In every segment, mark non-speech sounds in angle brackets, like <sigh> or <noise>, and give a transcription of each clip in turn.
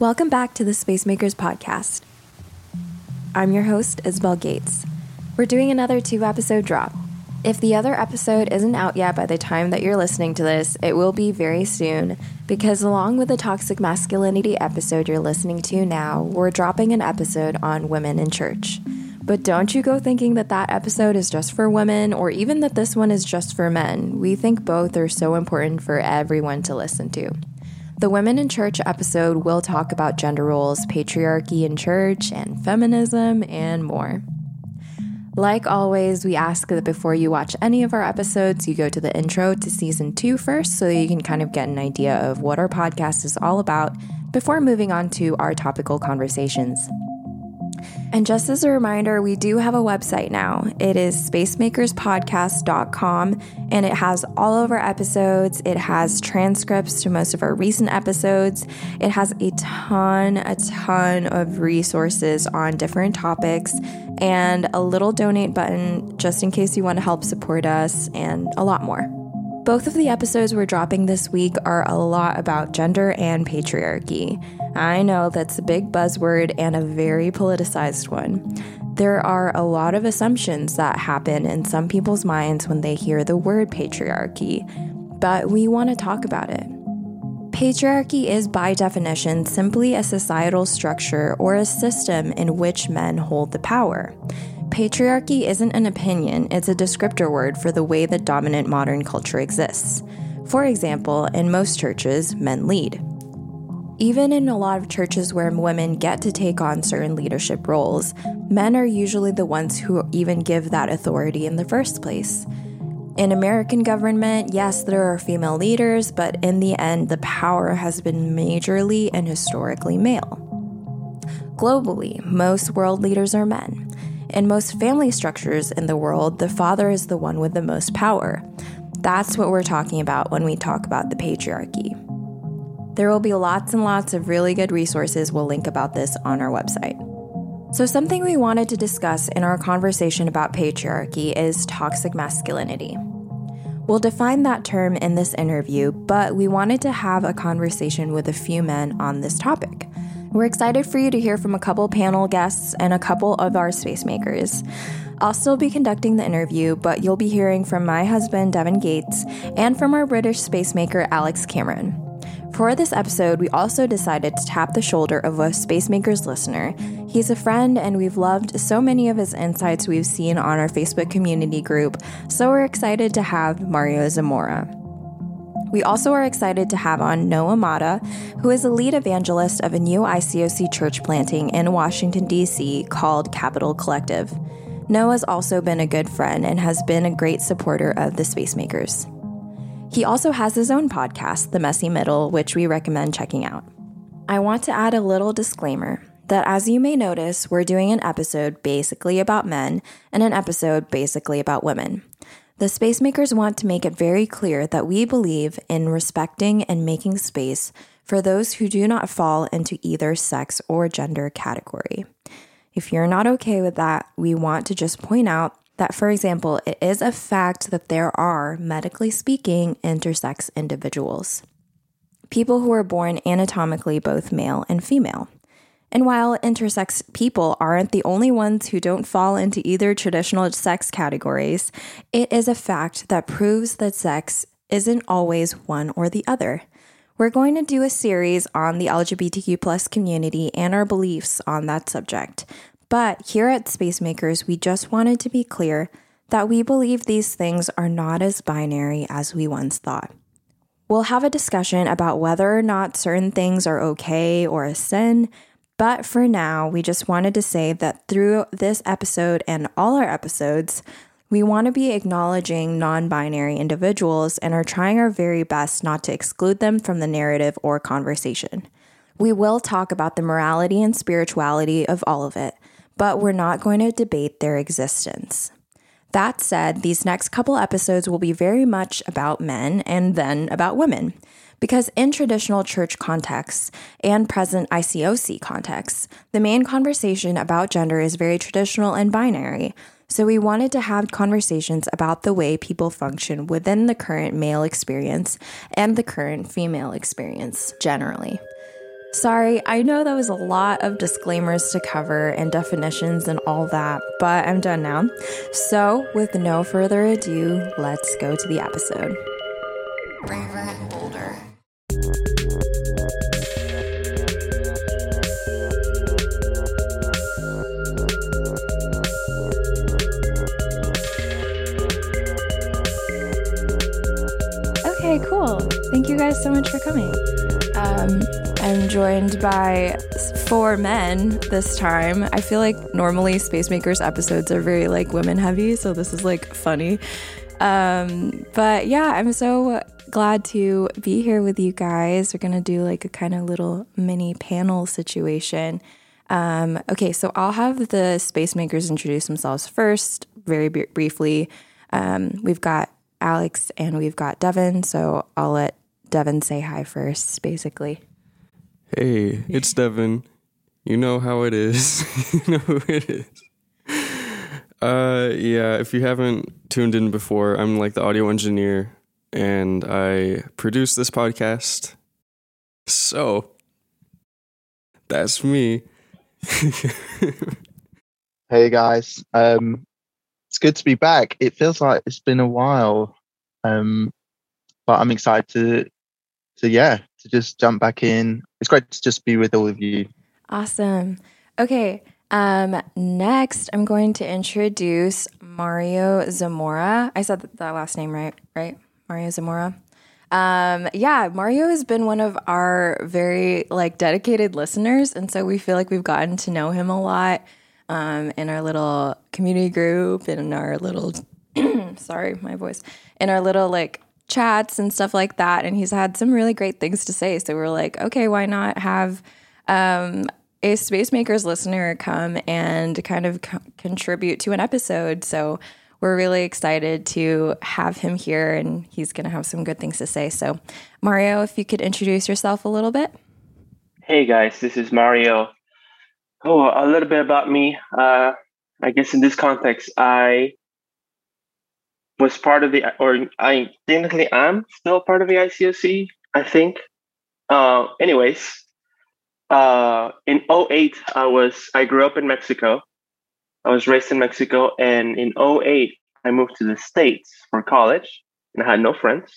Welcome back to the Spacemakers podcast. I'm your host, Isabel Gates. We're doing another two episode drop. If the other episode isn't out yet by the time that you're listening to this, it will be very soon because, along with the toxic masculinity episode you're listening to now, we're dropping an episode on women in church. But don't you go thinking that that episode is just for women or even that this one is just for men. We think both are so important for everyone to listen to. The Women in Church episode will talk about gender roles, patriarchy in church, and feminism, and more. Like always, we ask that before you watch any of our episodes, you go to the intro to season two first so you can kind of get an idea of what our podcast is all about before moving on to our topical conversations. And just as a reminder, we do have a website now. It is spacemakerspodcast.com and it has all of our episodes. It has transcripts to most of our recent episodes. It has a ton, a ton of resources on different topics and a little donate button just in case you want to help support us and a lot more. Both of the episodes we're dropping this week are a lot about gender and patriarchy. I know that's a big buzzword and a very politicized one. There are a lot of assumptions that happen in some people's minds when they hear the word patriarchy, but we want to talk about it. Patriarchy is, by definition, simply a societal structure or a system in which men hold the power. Patriarchy isn't an opinion, it's a descriptor word for the way that dominant modern culture exists. For example, in most churches, men lead. Even in a lot of churches where women get to take on certain leadership roles, men are usually the ones who even give that authority in the first place. In American government, yes, there are female leaders, but in the end, the power has been majorly and historically male. Globally, most world leaders are men. In most family structures in the world, the father is the one with the most power. That's what we're talking about when we talk about the patriarchy. There will be lots and lots of really good resources we'll link about this on our website. So, something we wanted to discuss in our conversation about patriarchy is toxic masculinity. We'll define that term in this interview, but we wanted to have a conversation with a few men on this topic. We're excited for you to hear from a couple panel guests and a couple of our space makers. I'll still be conducting the interview, but you'll be hearing from my husband, Devon Gates, and from our British space maker, Alex Cameron. For this episode, we also decided to tap the shoulder of a Space Makers listener. He's a friend, and we've loved so many of his insights we've seen on our Facebook community group, so we're excited to have Mario Zamora. We also are excited to have on Noah Mata, who is a lead evangelist of a new ICOC church planting in Washington, D.C. called Capital Collective. Noah's also been a good friend and has been a great supporter of the Spacemakers. He also has his own podcast, The Messy Middle, which we recommend checking out. I want to add a little disclaimer that, as you may notice, we're doing an episode basically about men and an episode basically about women. The spacemakers want to make it very clear that we believe in respecting and making space for those who do not fall into either sex or gender category. If you're not okay with that, we want to just point out that, for example, it is a fact that there are, medically speaking, intersex individuals. People who are born anatomically both male and female. And while intersex people aren't the only ones who don't fall into either traditional sex categories, it is a fact that proves that sex isn't always one or the other. We're going to do a series on the LGBTQ plus community and our beliefs on that subject. But here at Spacemakers, we just wanted to be clear that we believe these things are not as binary as we once thought. We'll have a discussion about whether or not certain things are okay or a sin, but for now, we just wanted to say that through this episode and all our episodes, we want to be acknowledging non binary individuals and are trying our very best not to exclude them from the narrative or conversation. We will talk about the morality and spirituality of all of it, but we're not going to debate their existence. That said, these next couple episodes will be very much about men and then about women. Because in traditional church contexts and present ICOC contexts, the main conversation about gender is very traditional and binary. So we wanted to have conversations about the way people function within the current male experience and the current female experience generally. Sorry, I know that was a lot of disclaimers to cover and definitions and all that, but I'm done now. So, with no further ado, let's go to the episode. Braver and bolder. Guys so much for coming. Um, I'm joined by four men this time. I feel like normally Space Makers episodes are very like women heavy, so this is like funny. Um, but yeah, I'm so glad to be here with you guys. We're gonna do like a kind of little mini panel situation. Um, okay, so I'll have the Space Makers introduce themselves first, very b- briefly. Um, we've got Alex and we've got Devon, so I'll let Devon say hi first, basically. Hey, it's Devon. You know how it is. <laughs> you know who it is. Uh, yeah, if you haven't tuned in before, I'm like the audio engineer and I produce this podcast. So, that's me. <laughs> hey guys. Um it's good to be back. It feels like it's been a while. Um but I'm excited to to yeah, to just jump back in. It's great to just be with all of you. Awesome. Okay. Um, next, I'm going to introduce Mario Zamora. I said that last name right, right? Mario Zamora. Um, yeah, Mario has been one of our very like dedicated listeners, and so we feel like we've gotten to know him a lot um, in our little community group, in our little <clears throat> sorry, my voice, in our little like chats and stuff like that. And he's had some really great things to say. So we're like, okay, why not have um, a Space Makers listener come and kind of co- contribute to an episode? So we're really excited to have him here and he's going to have some good things to say. So, Mario, if you could introduce yourself a little bit. Hey guys, this is Mario. Oh, a little bit about me. Uh, I guess in this context, I was part of the, or I technically am still part of the ICOC, I think. Uh, anyways, uh, in 08, I was, I grew up in Mexico. I was raised in Mexico. And in 08, I moved to the States for college and I had no friends.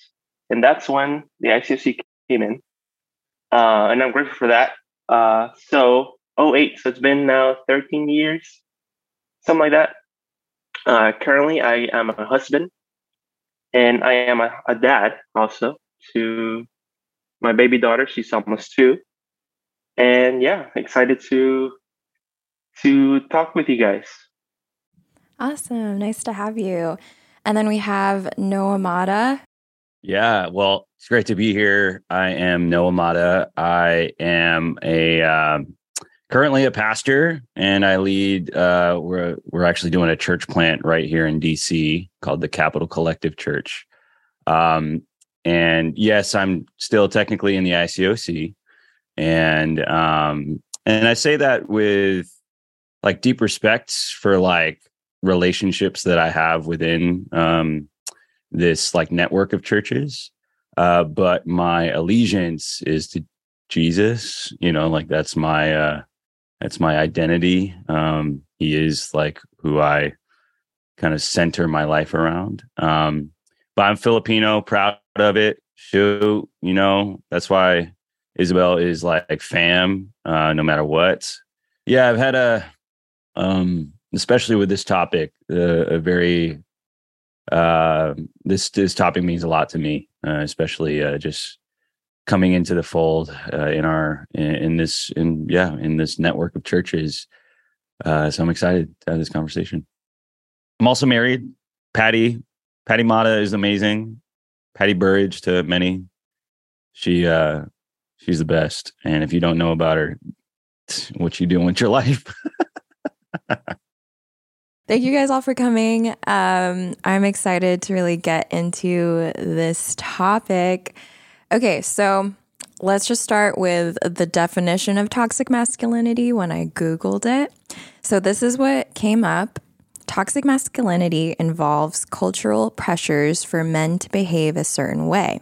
And that's when the ICOC came in. Uh, and I'm grateful for that. Uh, so 08, so it's been now 13 years, something like that. Uh, currently, I am a husband and I am a, a, dad also to my baby daughter. She's almost two, and yeah, excited to to talk with you guys. Awesome, nice to have you. And then we have Noah Mata. Yeah, well, it's great to be here. I am Noah Mata. I am a um, currently a pastor and I lead uh, we're we're actually doing a church plant right here in DC called the Capital Collective Church. Um, and yes, I'm still technically in the ICOC. And um, and I say that with like deep respect for like relationships that I have within um, this like network of churches. Uh, but my allegiance is to Jesus, you know, like that's my uh that's my identity. Um, he is like who I kind of center my life around. Um, but I'm Filipino, proud of it. Shoot, you know, that's why Isabel is like fam, uh, no matter what. Yeah, I've had a, um, especially with this topic, uh, a very, uh, this this topic means a lot to me, uh, especially uh, just coming into the fold uh, in our in, in, this in yeah in this network of churches. Uh, so I'm excited to have this conversation. I'm also married. Patty Patty Mata is amazing. Patty Burridge to many. She uh she's the best. And if you don't know about her, <laughs> what you doing with your life? <laughs> Thank you guys all for coming. Um, I'm excited to really get into this topic. Okay, so let's just start with the definition of toxic masculinity when I Googled it. So, this is what came up. Toxic masculinity involves cultural pressures for men to behave a certain way.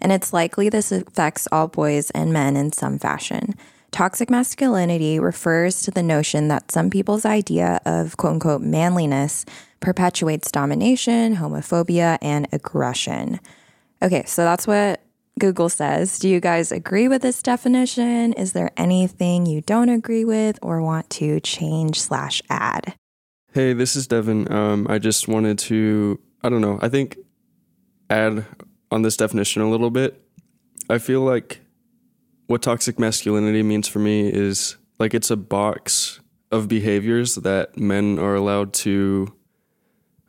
and it's likely this affects all boys and men in some fashion. Toxic masculinity refers to the notion that some people's idea of quote unquote manliness perpetuates domination, homophobia, and aggression. Okay, so that's what Google says. Do you guys agree with this definition? Is there anything you don't agree with or want to change slash add? Hey, this is Devon. Um, I just wanted to, I don't know, I think add on this definition a little bit. I feel like what toxic masculinity means for me is like it's a box of behaviors that men are allowed to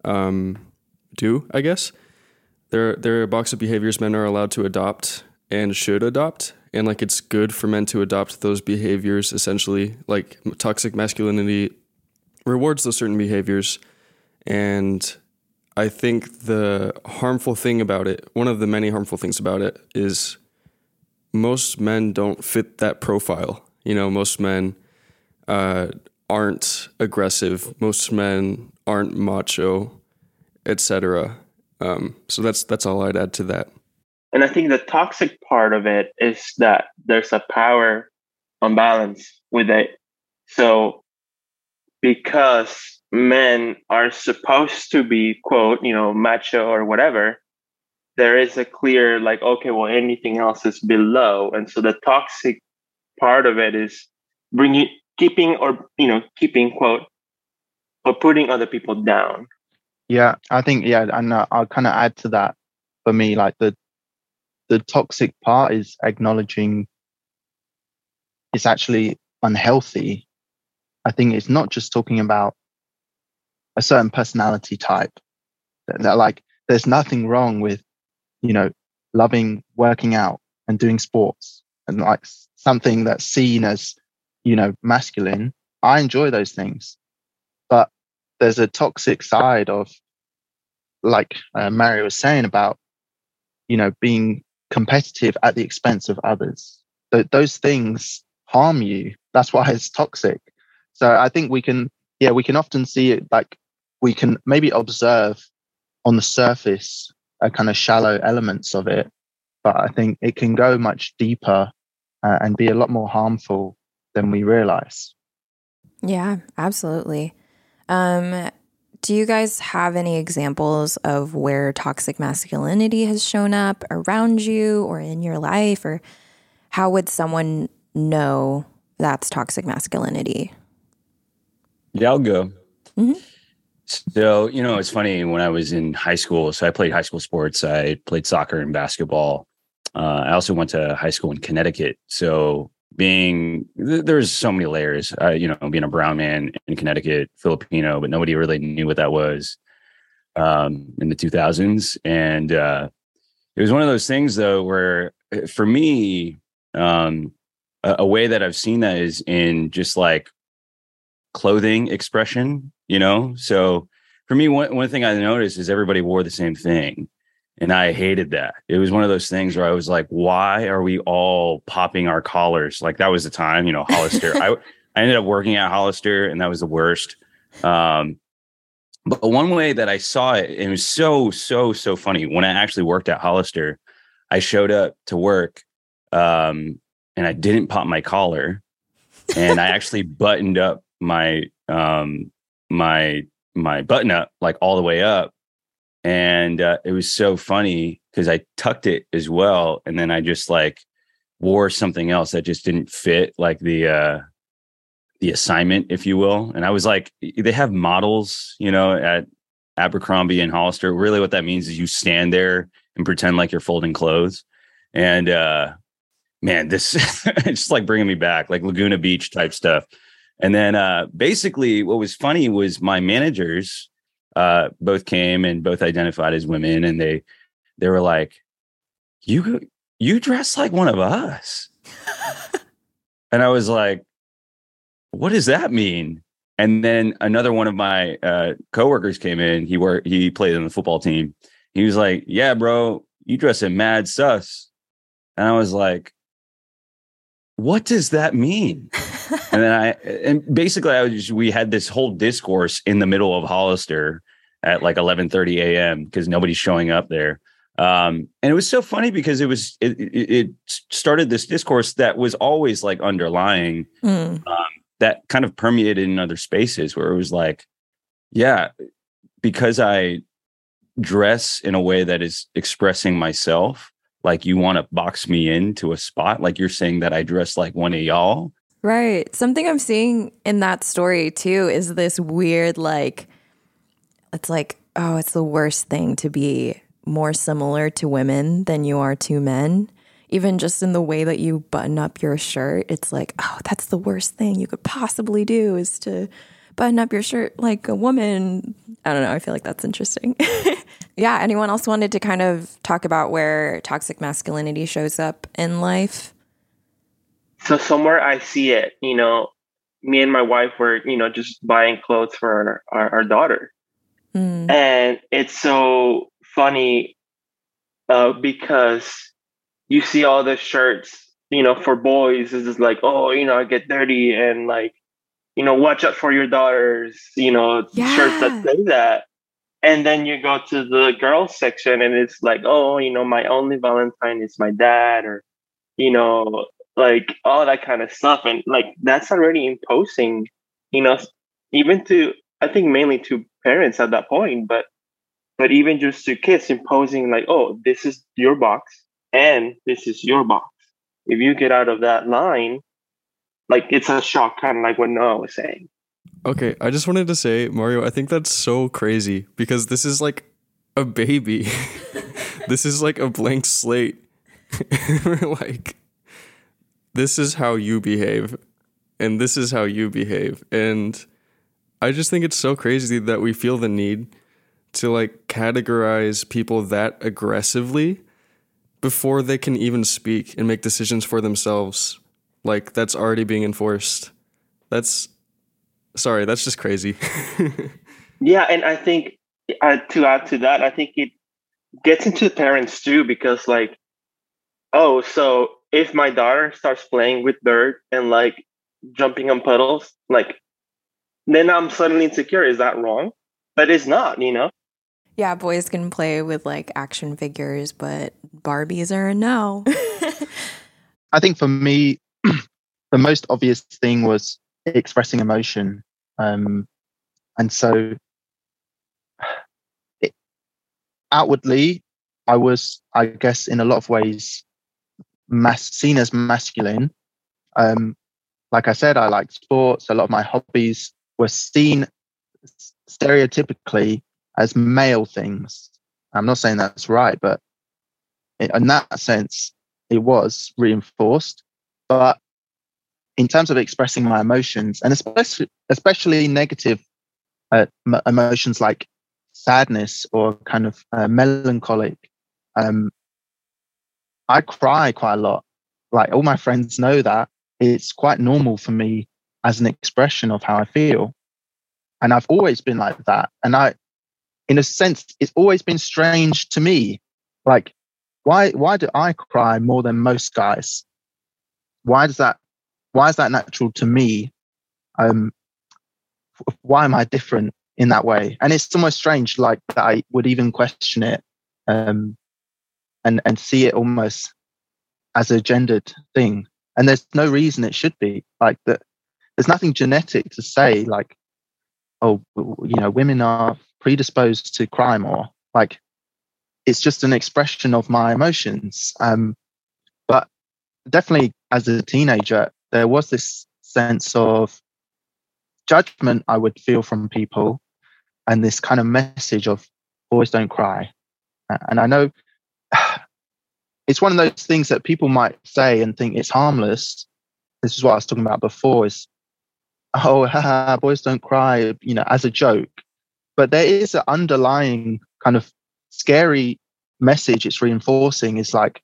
um, do, I guess. There, there are a box of behaviors men are allowed to adopt and should adopt. And like it's good for men to adopt those behaviors essentially. Like toxic masculinity rewards those certain behaviors. And I think the harmful thing about it, one of the many harmful things about it, is most men don't fit that profile. You know, most men uh, aren't aggressive. Most men aren't macho, etc. Um, so that's that's all I'd add to that. And I think the toxic part of it is that there's a power imbalance with it. So because men are supposed to be quote you know macho or whatever there is a clear like okay well anything else is below and so the toxic part of it is bringing keeping or you know keeping quote or putting other people down yeah i think yeah and uh, i'll kind of add to that for me like the the toxic part is acknowledging it's actually unhealthy i think it's not just talking about a certain personality type that, that like there's nothing wrong with you know, loving working out and doing sports and like something that's seen as, you know, masculine. I enjoy those things. But there's a toxic side of, like uh, Mario was saying about, you know, being competitive at the expense of others. Th- those things harm you. That's why it's toxic. So I think we can, yeah, we can often see it like we can maybe observe on the surface a kind of shallow elements of it, but I think it can go much deeper uh, and be a lot more harmful than we realize. Yeah, absolutely. Um, do you guys have any examples of where toxic masculinity has shown up around you or in your life? Or how would someone know that's toxic masculinity? Yeah, I'll go. Mm-hmm. So, you know, it's funny when I was in high school. So I played high school sports. I played soccer and basketball. Uh, I also went to high school in Connecticut. So being there's so many layers. Uh, you know, being a brown man in Connecticut, Filipino, but nobody really knew what that was um, in the 2000s. And uh, it was one of those things, though, where uh, for me, um, a, a way that I've seen that is in just like clothing expression you know so for me one, one thing i noticed is everybody wore the same thing and i hated that. It was one of those things where i was like why are we all popping our collars? Like that was the time you know hollister. I i ended up working at hollister and that was the worst. Um but one way that i saw it it was so so so funny when i actually worked at hollister i showed up to work um and i didn't pop my collar and i actually <laughs> buttoned up my um my my button up like all the way up and uh, it was so funny because i tucked it as well and then i just like wore something else that just didn't fit like the uh the assignment if you will. And i was like they have models you know at abercrombie and hollister. Really what that means is you stand there and pretend like you're folding clothes. And uh man this <laughs> it's just like bringing me back like laguna beach type stuff. And then uh, basically, what was funny was my managers uh, both came and both identified as women, and they they were like, "You you dress like one of us," <laughs> and I was like, "What does that mean?" And then another one of my uh, coworkers came in. He worked. He played on the football team. He was like, "Yeah, bro, you dress in mad sus," and I was like, "What does that mean?" And then I and basically I was just, we had this whole discourse in the middle of Hollister at like 11:30 a.m. because nobody's showing up there Um, and it was so funny because it was it, it, it started this discourse that was always like underlying Mm. um, that kind of permeated in other spaces where it was like, yeah, because I dress in a way that is expressing myself, like you want to box me into a spot, like you're saying that I dress like one of y'all. Right. Something I'm seeing in that story too is this weird, like, it's like, oh, it's the worst thing to be more similar to women than you are to men. Even just in the way that you button up your shirt, it's like, oh, that's the worst thing you could possibly do is to button up your shirt like a woman. I don't know. I feel like that's interesting. <laughs> yeah. Anyone else wanted to kind of talk about where toxic masculinity shows up in life? So somewhere I see it, you know, me and my wife were, you know, just buying clothes for our, our, daughter. Mm. And it's so funny uh, because you see all the shirts, you know, for boys. It's just like, oh, you know, I get dirty and like, you know, watch out for your daughters, you know, shirts that say that. And then you go to the girls section and it's like, oh, you know, my only Valentine is my dad, or, you know, like all that kind of stuff. And like that's already imposing, you know, even to, I think mainly to parents at that point, but but even just to kids imposing like oh this is your box and this is your box if you get out of that line like it's a shock kind of like what noah was saying Okay, I just wanted to say, Mario, I think that's so crazy because this is like a baby. <laughs> this is like a blank slate. We're <laughs> like, this is how you behave, and this is how you behave. And I just think it's so crazy that we feel the need to like categorize people that aggressively before they can even speak and make decisions for themselves. Like, that's already being enforced. That's Sorry, that's just crazy. <laughs> yeah and i think uh, to add to that i think it gets into parents too because like oh so if my daughter starts playing with dirt and like jumping on puddles like then i'm suddenly insecure is that wrong but it's not you know Yeah, boys can play with like action figures, but Barbies are a no. <laughs> I think for me, <clears throat> the most obvious thing was expressing emotion. Um, and so it, outwardly, I was, I guess, in a lot of ways, mas- seen as masculine. Um, like I said, I liked sports. A lot of my hobbies were seen stereotypically as male things. I'm not saying that's right, but in in that sense, it was reinforced. But in terms of expressing my emotions, and especially especially negative uh, m- emotions like sadness or kind of uh, melancholic, um, I cry quite a lot. Like all my friends know that it's quite normal for me as an expression of how I feel, and I've always been like that. And I, in a sense, it's always been strange to me, like why why do I cry more than most guys? Why does that why is that natural to me? Um, why am I different in that way? And it's almost strange, like that I would even question it, um, and and see it almost as a gendered thing. And there's no reason it should be like that. There's nothing genetic to say like, oh, you know, women are predisposed to cry more. Like it's just an expression of my emotions. Um, but definitely as a teenager, there was this sense of judgment I would feel from people and this kind of message of boys don't cry. And I know it's one of those things that people might say and think it's harmless. This is what I was talking about before is, oh, haha, boys don't cry, you know, as a joke. But there is an underlying kind of scary message it's reinforcing is like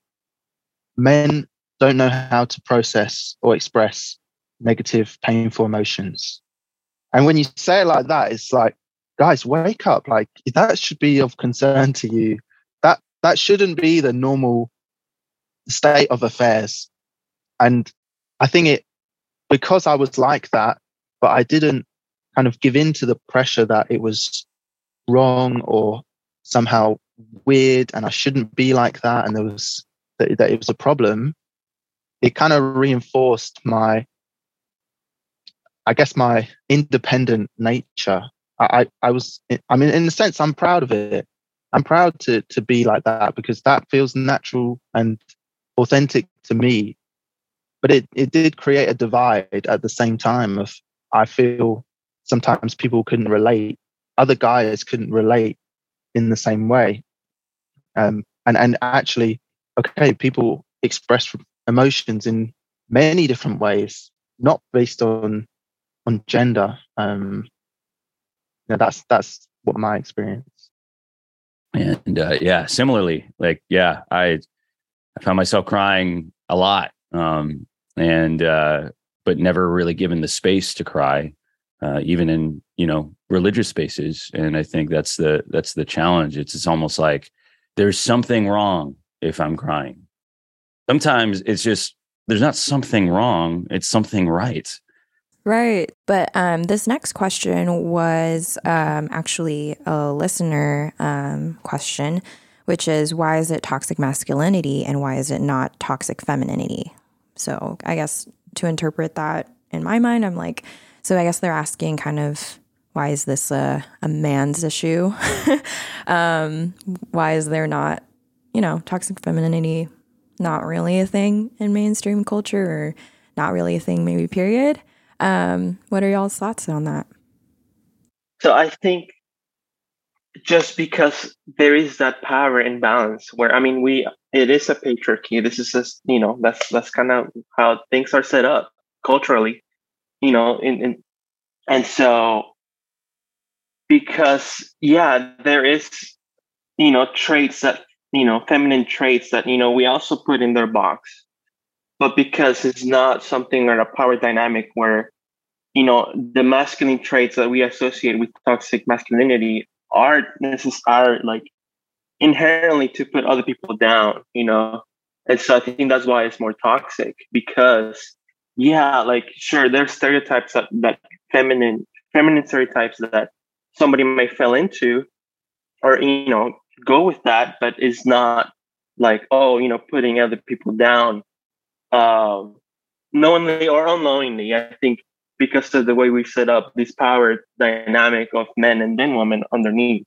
men don't know how to process or express negative, painful emotions. And when you say it like that, it's like, guys, wake up. Like that should be of concern to you. That that shouldn't be the normal state of affairs. And I think it because I was like that, but I didn't kind of give in to the pressure that it was wrong or somehow weird and I shouldn't be like that and there was that, that it was a problem, it kind of reinforced my I guess my independent nature. I, I, I was I mean in a sense I'm proud of it. I'm proud to to be like that because that feels natural and authentic to me. But it, it did create a divide at the same time of I feel sometimes people couldn't relate. Other guys couldn't relate in the same way. Um, and, and actually, okay, people express emotions in many different ways, not based on on gender. Um, you know, that's that's what my experience. And uh, yeah, similarly, like yeah, I I found myself crying a lot, um, and uh, but never really given the space to cry, uh, even in you know religious spaces. And I think that's the that's the challenge. It's it's almost like there's something wrong if I'm crying. Sometimes it's just there's not something wrong; it's something right. Right. But um, this next question was um, actually a listener um, question, which is why is it toxic masculinity and why is it not toxic femininity? So I guess to interpret that in my mind, I'm like, so I guess they're asking kind of why is this a, a man's issue? <laughs> um, why is there not, you know, toxic femininity not really a thing in mainstream culture or not really a thing, maybe, period? Um, what are y'all's thoughts on that? So I think just because there is that power imbalance where I mean we it is a patriarchy. This is just you know that's that's kind of how things are set up culturally, you know. In, in and so because yeah, there is you know traits that you know feminine traits that you know we also put in their box but because it's not something or a power dynamic where you know the masculine traits that we associate with toxic masculinity are necess- are like inherently to put other people down you know and so i think that's why it's more toxic because yeah like sure there's stereotypes that, that feminine feminine stereotypes that somebody may fall into or you know go with that but it's not like oh you know putting other people down um, knowingly or unknowingly. I think because of the way we set up this power dynamic of men and then women underneath.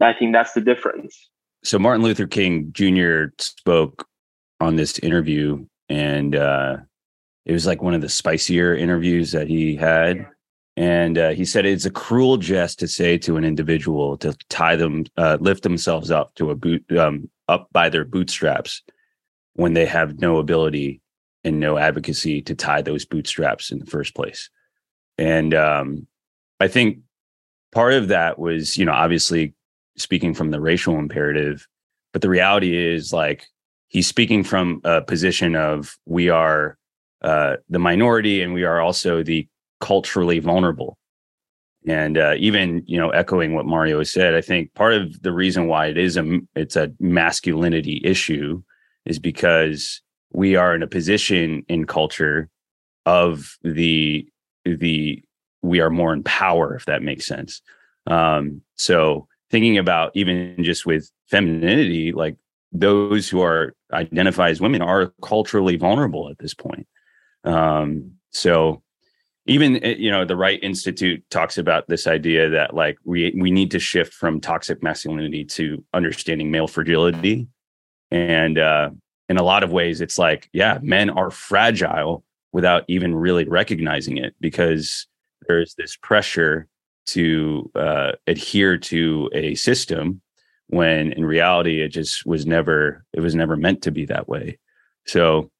I think that's the difference. So Martin Luther King Jr. spoke on this interview, and uh, it was like one of the spicier interviews that he had. And uh, he said it's a cruel jest to say to an individual to tie them, uh, lift themselves up to a boot, um, up by their bootstraps when they have no ability and no advocacy to tie those bootstraps in the first place. And um, I think part of that was, you know, obviously speaking from the racial imperative, but the reality is like he's speaking from a position of we are uh, the minority and we are also the culturally vulnerable. And uh, even you know, echoing what Mario said, I think part of the reason why it is a it's a masculinity issue is because we are in a position in culture of the the we are more in power if that makes sense. Um so thinking about even just with femininity like those who are identify as women are culturally vulnerable at this point. Um so even eh, you know the right institute talks about this idea that like we we need to shift from toxic masculinity to understanding male fragility. And uh in a lot of ways it's like yeah men are fragile without even really recognizing it because there's this pressure to uh, adhere to a system when in reality it just was never it was never meant to be that way. So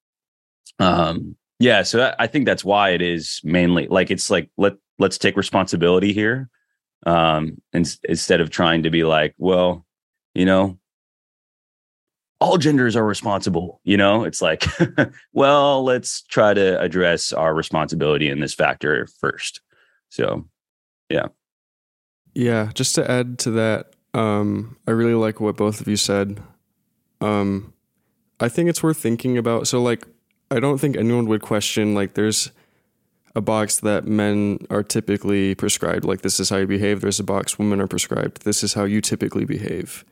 um yeah so that, i think that's why it is mainly like it's like let let's take responsibility here um and, instead of trying to be like well you know all genders are responsible you know? It's like <laughs> well let's try to address our responsibility in this factor first. So yeah. Yeah just to add to that um i really like what both of you said. Um i think it's worth thinking about so like i don't think anyone would question like there's a box that men are typically prescribed like this is how you behave there's a box women are prescribed this is how you typically behave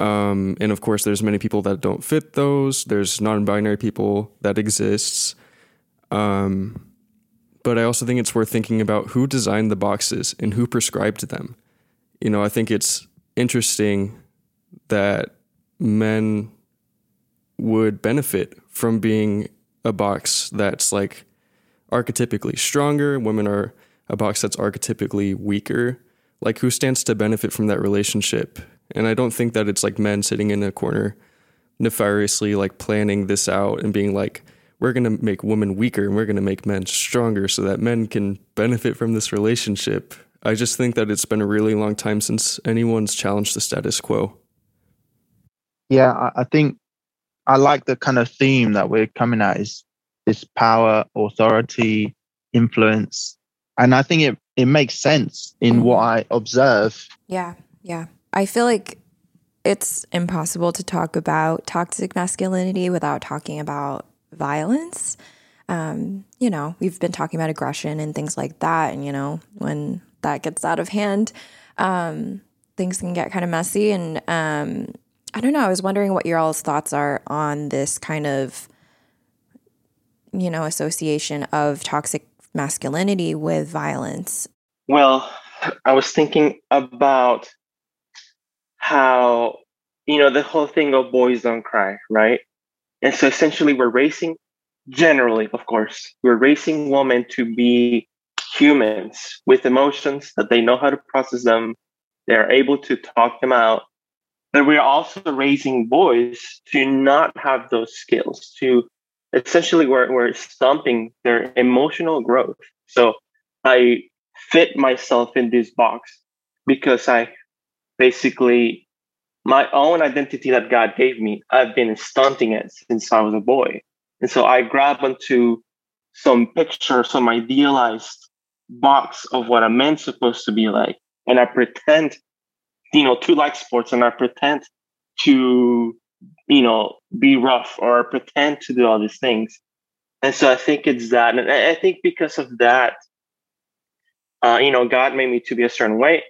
Um, and of course, there's many people that don't fit those. There's non-binary people that exists. Um, but I also think it's worth thinking about who designed the boxes and who prescribed them. You know, I think it's interesting that men would benefit from being a box that's like archetypically stronger, women are a box that's archetypically weaker. Like, who stands to benefit from that relationship? And I don't think that it's like men sitting in a corner nefariously like planning this out and being like, we're going to make women weaker and we're going to make men stronger so that men can benefit from this relationship. I just think that it's been a really long time since anyone's challenged the status quo. Yeah, I, I think I like the kind of theme that we're coming at is this power, authority, influence. And I think it, it makes sense in what I observe. Yeah, yeah. I feel like it's impossible to talk about toxic masculinity without talking about violence. Um, you know, we've been talking about aggression and things like that. And, you know, when that gets out of hand, um, things can get kind of messy. And um, I don't know, I was wondering what your all's thoughts are on this kind of, you know, association of toxic masculinity with violence. Well, I was thinking about how, you know, the whole thing of boys don't cry, right? And so essentially, we're racing, generally, of course, we're racing women to be humans with emotions that they know how to process them. They're able to talk them out. But we're also raising boys to not have those skills, to essentially, we're, we're stumping their emotional growth. So I fit myself in this box because I basically my own identity that God gave me, I've been stunting it since I was a boy. And so I grab onto some picture, some idealized box of what a man's supposed to be like. And I pretend, you know, to like sports and I pretend to, you know, be rough or pretend to do all these things. And so I think it's that. And I think because of that, uh, you know, God made me to be a certain way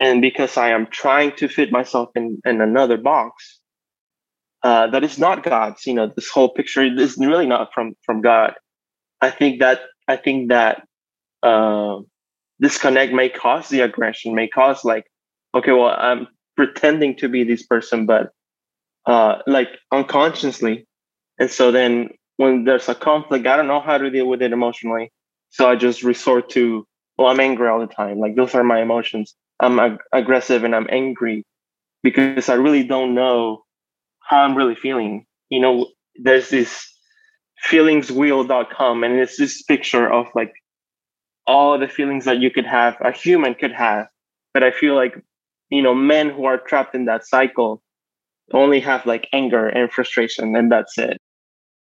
and because I am trying to fit myself in, in another box uh, that is not God's, you know, this whole picture is really not from from God. I think that I think that uh, disconnect may cause the aggression, may cause like, okay, well, I'm pretending to be this person, but uh, like unconsciously, and so then when there's a conflict, I don't know how to deal with it emotionally, so I just resort to, well, I'm angry all the time. Like those are my emotions I'm ag- aggressive and I'm angry because I really don't know how I'm really feeling. You know, there's this feelingswheel.com and it's this picture of like all the feelings that you could have, a human could have. But I feel like, you know, men who are trapped in that cycle only have like anger and frustration and that's it.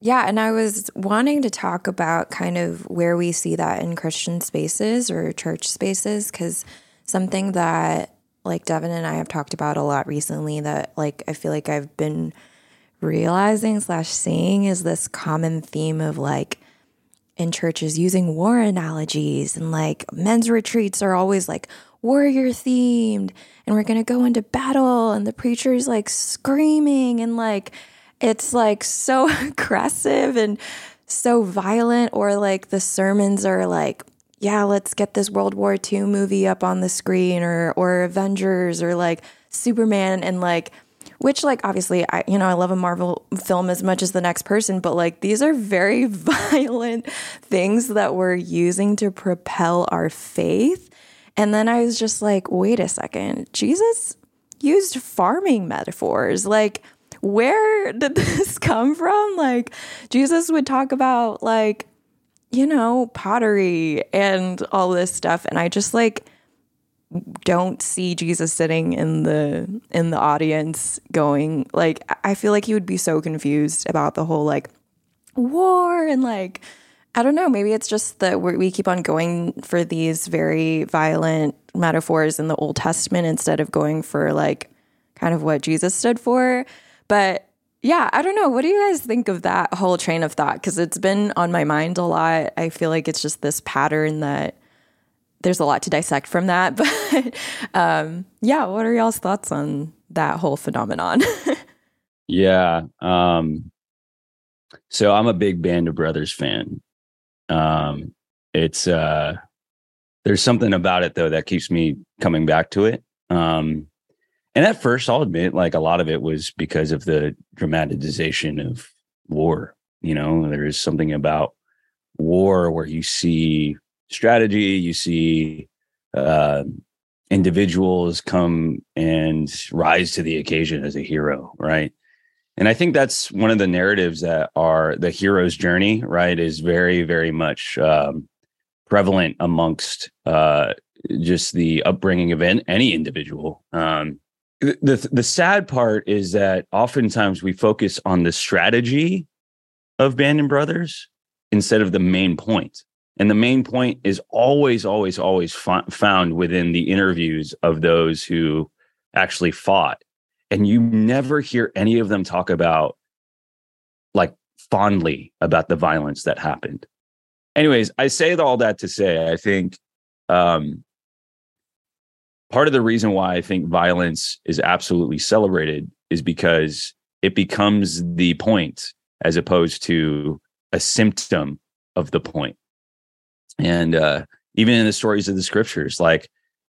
Yeah, and I was wanting to talk about kind of where we see that in Christian spaces or church spaces because something that like Devon and I have talked about a lot recently that like I feel like I've been realizing slash seeing is this common theme of like in churches using war analogies and like men's retreats are always like warrior themed and we're gonna go into battle and the preacher's like screaming and like it's like so <laughs> aggressive and so violent or like the sermons are like yeah, let's get this World War II movie up on the screen or or Avengers or like Superman and like which like obviously I you know I love a Marvel film as much as the next person but like these are very <laughs> violent things that we're using to propel our faith. And then I was just like wait a second. Jesus used farming metaphors. Like where did <laughs> this come from? Like Jesus would talk about like you know, pottery and all this stuff. And I just like don't see Jesus sitting in the in the audience going like I feel like he would be so confused about the whole like war and like I don't know, maybe it's just that we keep on going for these very violent metaphors in the Old Testament instead of going for like kind of what Jesus stood for. But yeah, I don't know. What do you guys think of that whole train of thought? Because it's been on my mind a lot. I feel like it's just this pattern that there's a lot to dissect from that. <laughs> But um, yeah, what are y'all's thoughts on that whole phenomenon. <laughs> yeah. Um, so I'm a big Band of Brothers fan. Um, it's uh, there's something about it though that keeps me coming back to it. Um, and at first, I'll admit, like a lot of it was because of the dramatization of war. You know, there is something about war where you see strategy, you see uh, individuals come and rise to the occasion as a hero, right? And I think that's one of the narratives that are the hero's journey, right? Is very, very much um, prevalent amongst uh, just the upbringing of any individual. Um, the the sad part is that oftentimes we focus on the strategy of Band of Brothers instead of the main point. And the main point is always, always, always found within the interviews of those who actually fought and you never hear any of them talk about like fondly about the violence that happened anyways i say all that to say i think um part of the reason why i think violence is absolutely celebrated is because it becomes the point as opposed to a symptom of the point. and uh even in the stories of the scriptures like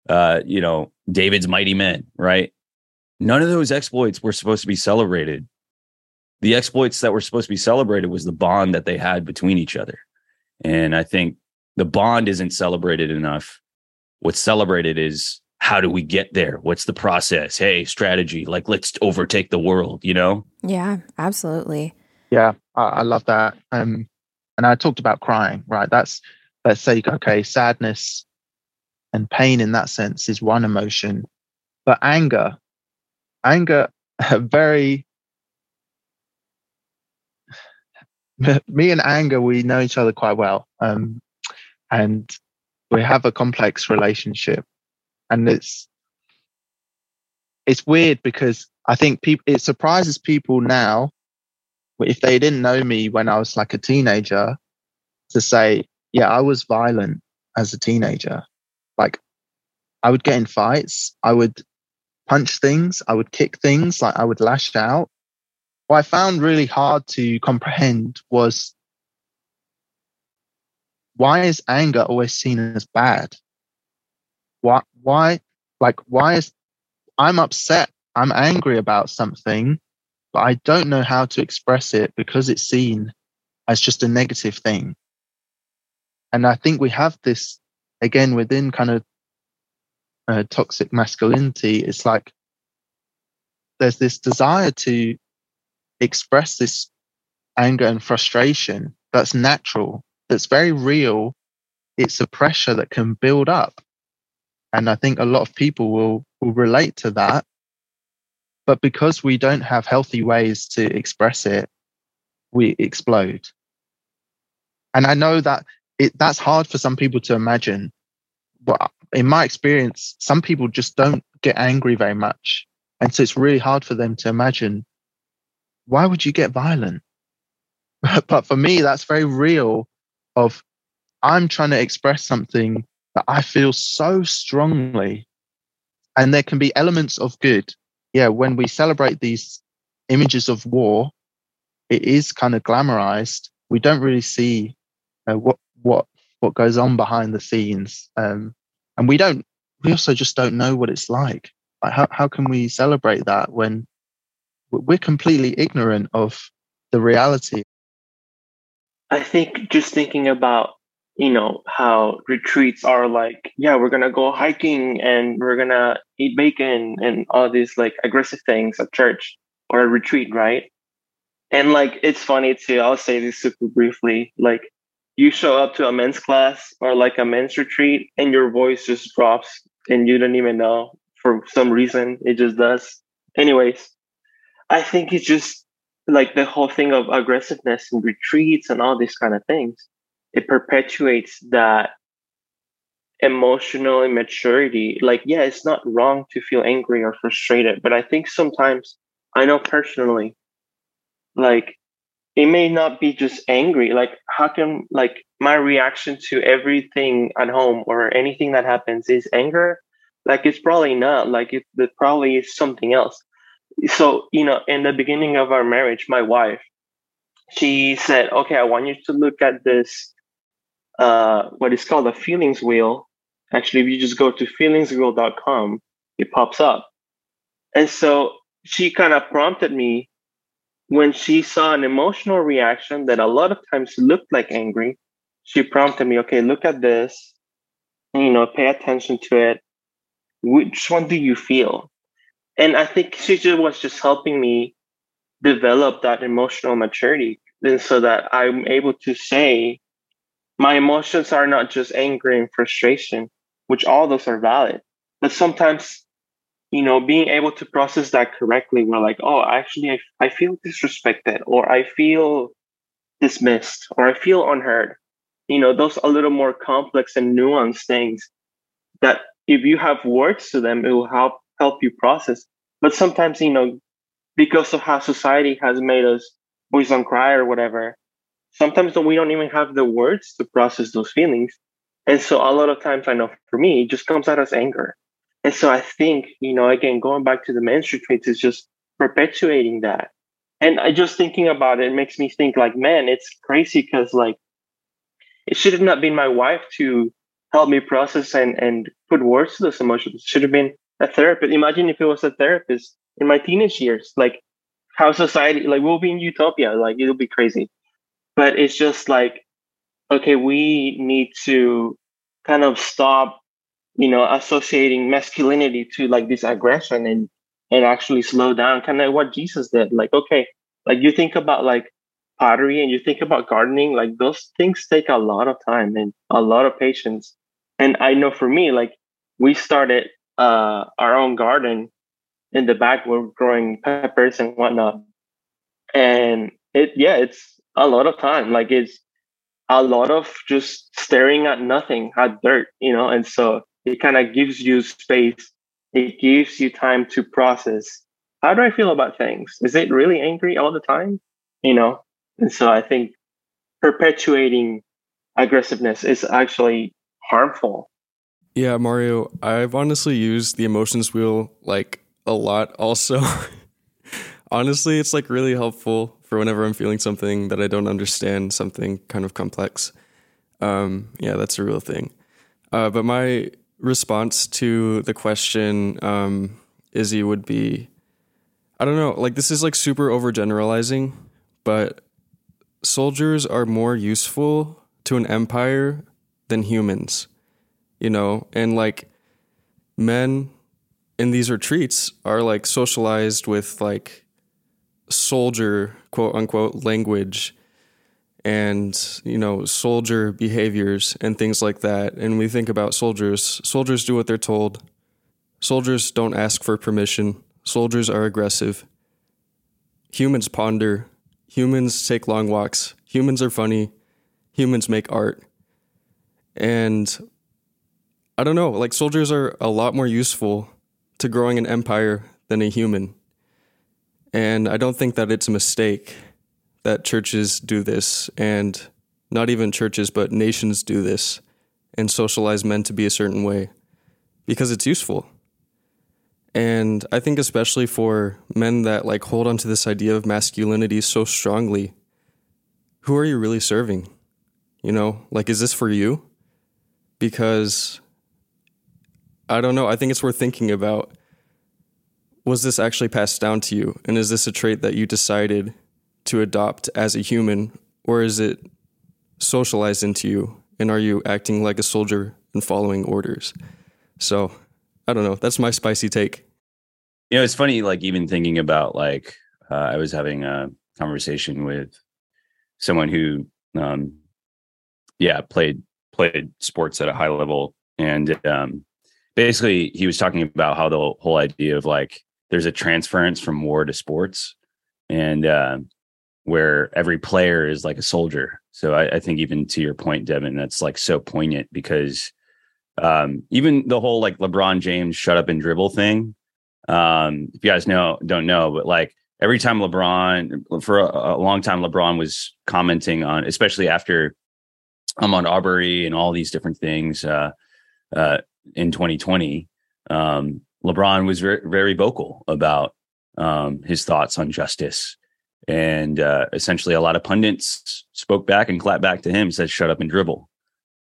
uh you know david's mighty men right None of those exploits were supposed to be celebrated. The exploits that were supposed to be celebrated was the bond that they had between each other. And I think the bond isn't celebrated enough. What's celebrated is how do we get there? What's the process? Hey, strategy, like let's overtake the world, you know? Yeah, absolutely. Yeah, I, I love that. Um, and I talked about crying, right? That's, let's say, okay, sadness and pain in that sense is one emotion, but anger anger very <sighs> me and anger we know each other quite well um, and we have a complex relationship and it's it's weird because i think people it surprises people now if they didn't know me when i was like a teenager to say yeah i was violent as a teenager like i would get in fights i would punch things, I would kick things, like I would lash out. What I found really hard to comprehend was why is anger always seen as bad? Why, why, like, why is I'm upset, I'm angry about something, but I don't know how to express it because it's seen as just a negative thing. And I think we have this again within kind of uh, toxic masculinity, it's like there's this desire to express this anger and frustration that's natural, that's very real. It's a pressure that can build up. And I think a lot of people will, will relate to that. But because we don't have healthy ways to express it, we explode. And I know that it, that's hard for some people to imagine. But in my experience, some people just don't get angry very much. And so it's really hard for them to imagine why would you get violent? <laughs> but for me, that's very real of I'm trying to express something that I feel so strongly. And there can be elements of good. Yeah, when we celebrate these images of war, it is kind of glamorized. We don't really see uh, what what what goes on behind the scenes. Um, and we don't we also just don't know what it's like like how, how can we celebrate that when we're completely ignorant of the reality i think just thinking about you know how retreats are like yeah we're gonna go hiking and we're gonna eat bacon and all these like aggressive things at church or a retreat right? And like it's funny too i'll say this super briefly like you show up to a men's class or like a men's retreat and your voice just drops and you don't even know for some reason it just does. Anyways i think it's just like the whole thing of aggressiveness and retreats and all these kind of things it perpetuates that emotional immaturity like yeah it's not wrong to feel angry or frustrated but i think sometimes i know personally like it may not be just angry like how can like my reaction to everything at home or anything that happens is anger Like it's probably not. Like it, it probably is something else. So you know, in the beginning of our marriage, my wife, she said, "Okay, I want you to look at this, uh, what is called a feelings wheel. Actually, if you just go to feelingswheel.com, it pops up. And so she kind of prompted me when she saw an emotional reaction that a lot of times looked like angry. She prompted me, okay, look at this, you know, pay attention to it. Which one do you feel? And I think she just was just helping me develop that emotional maturity. And so that I'm able to say my emotions are not just anger and frustration, which all those are valid. But sometimes, you know, being able to process that correctly, we're like, oh, actually, I, I feel disrespected, or I feel dismissed, or I feel unheard. You know, those a little more complex and nuanced things that if you have words to them, it will help help you process. But sometimes, you know, because of how society has made us boys don't cry or whatever, sometimes we don't even have the words to process those feelings. And so a lot of times I know for me, it just comes out as anger. And so I think, you know, again, going back to the menstrual traits is just perpetuating that. And I just thinking about it, it makes me think like, man, it's crazy because like it should have not been my wife to help me process and, and put words to those emotions. It should have been a therapist. Imagine if it was a therapist in my teenage years, like how society, like we'll be in utopia, like it'll be crazy. But it's just like okay, we need to kind of stop, you know, associating masculinity to like this aggression and and actually slow down, kind of what Jesus did. Like, okay, like you think about like pottery and you think about gardening, like those things take a lot of time and a lot of patience. And I know for me, like we started uh, our own garden in the back. We're growing peppers and whatnot, and it yeah, it's a lot of time. Like it's a lot of just staring at nothing, at dirt, you know, and so it kind of gives you space. It gives you time to process. How do I feel about things? Is it really angry all the time? You know, and so I think perpetuating aggressiveness is actually harmful. Yeah, Mario, I've honestly used the emotions wheel like a lot also. <laughs> honestly, it's like really helpful for whenever I'm feeling something that I don't understand, something kind of complex. Um, yeah, that's a real thing. Uh, but my response to the question, um, Izzy, would be I don't know, like this is like super overgeneralizing, but soldiers are more useful to an empire than humans, you know, and like men in these retreats are like socialized with like soldier quote unquote language and you know soldier behaviors and things like that. And we think about soldiers. Soldiers do what they're told. Soldiers don't ask for permission. Soldiers are aggressive. Humans ponder. Humans take long walks. Humans are funny. Humans make art. And i don't know like soldiers are a lot more useful to growing an empire than a human and I don't think that it's a mistake that churches do this, and not even churches, but nations do this and socialize men to be a certain way because it's useful. And I think, especially for men that like hold onto this idea of masculinity so strongly, who are you really serving? You know, like, is this for you? Because I don't know. I think it's worth thinking about was this actually passed down to you? And is this a trait that you decided to adopt as a human, or is it socialized into you? And are you acting like a soldier and following orders? So I don't know. That's my spicy take. You know, it's funny, like, even thinking about, like, uh, I was having a conversation with someone who, um, yeah, played played sports at a high level, and um, basically he was talking about how the whole idea of like there's a transference from war to sports, and uh, where every player is like a soldier. So I, I, think even to your point, Devon, that's like so poignant because um, even the whole like LeBron James shut up and dribble thing. Um, if you guys know, don't know, but like every time LeBron for a, a long time, LeBron was commenting on, especially after Ahmaud Arbery and all these different things uh, uh, in 2020 um, LeBron was very, very vocal about um, his thoughts on justice. And uh, essentially, a lot of pundits spoke back and clapped back to him, said, shut up and dribble.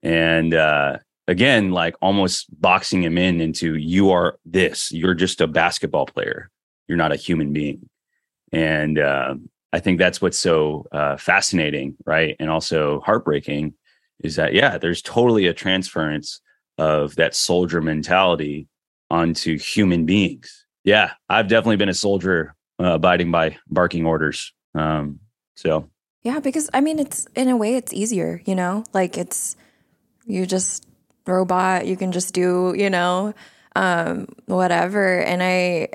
And uh, again, like almost boxing him in into, you are this, you're just a basketball player, you're not a human being. And uh, I think that's what's so uh, fascinating, right? And also heartbreaking is that, yeah, there's totally a transference of that soldier mentality onto human beings. Yeah, I've definitely been a soldier uh, abiding by barking orders. Um, so, yeah, because I mean, it's in a way, it's easier, you know, like it's, you just robot, you can just do, you know, um, whatever. And I,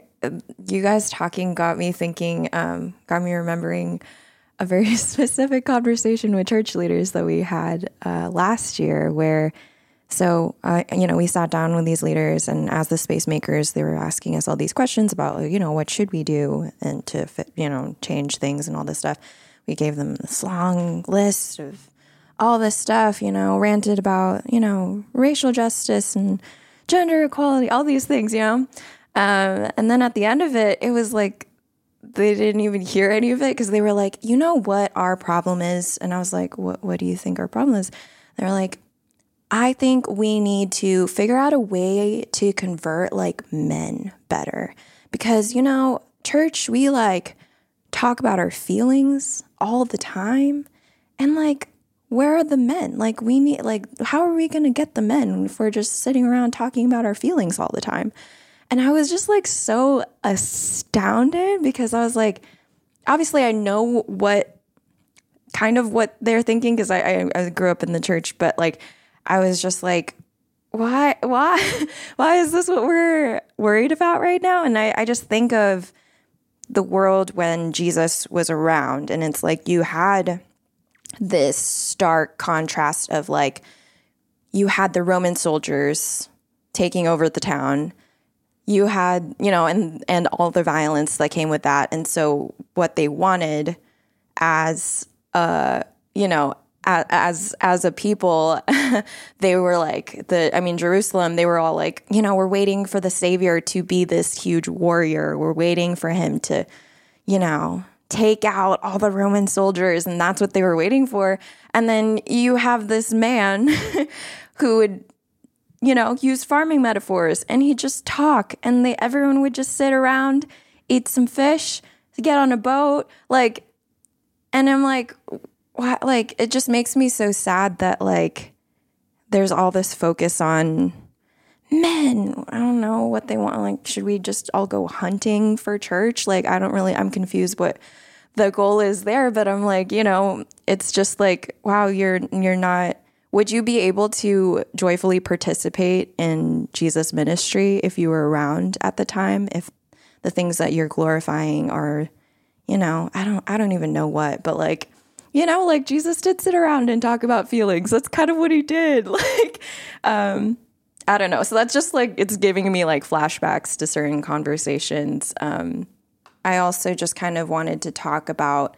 you guys talking got me thinking, um, got me remembering a very <laughs> specific conversation with church leaders that we had uh, last year where so, uh, you know, we sat down with these leaders, and as the space makers, they were asking us all these questions about, you know, what should we do and to, fit, you know, change things and all this stuff. We gave them this long list of all this stuff, you know, ranted about, you know, racial justice and gender equality, all these things, you know. Um, and then at the end of it, it was like they didn't even hear any of it because they were like, you know what our problem is? And I was like, what, what do you think our problem is? They were like, I think we need to figure out a way to convert like men better because, you know, church, we like talk about our feelings all the time. And like, where are the men? Like, we need, like, how are we going to get the men if we're just sitting around talking about our feelings all the time? And I was just like so astounded because I was like, obviously, I know what kind of what they're thinking because I, I, I grew up in the church, but like, I was just like, why, why, <laughs> why is this what we're worried about right now? And I, I just think of the world when Jesus was around, and it's like you had this stark contrast of like, you had the Roman soldiers taking over the town. You had, you know, and and all the violence that came with that. And so what they wanted as uh, you know, as as a people <laughs> they were like the i mean jerusalem they were all like you know we're waiting for the savior to be this huge warrior. We're waiting for him to you know take out all the roman soldiers and that's what they were waiting for. And then you have this man <laughs> who would you know use farming metaphors and he'd just talk and they everyone would just sit around eat some fish get on a boat like and i'm like why, like it just makes me so sad that like there's all this focus on men. I don't know what they want. Like, should we just all go hunting for church? Like, I don't really. I'm confused what the goal is there. But I'm like, you know, it's just like, wow, you're you're not. Would you be able to joyfully participate in Jesus' ministry if you were around at the time? If the things that you're glorifying are, you know, I don't, I don't even know what, but like you know, like Jesus did sit around and talk about feelings. That's kind of what he did. <laughs> Like, um, I don't know. So that's just like it's giving me like flashbacks to certain conversations. Um, I also just kind of wanted to talk about,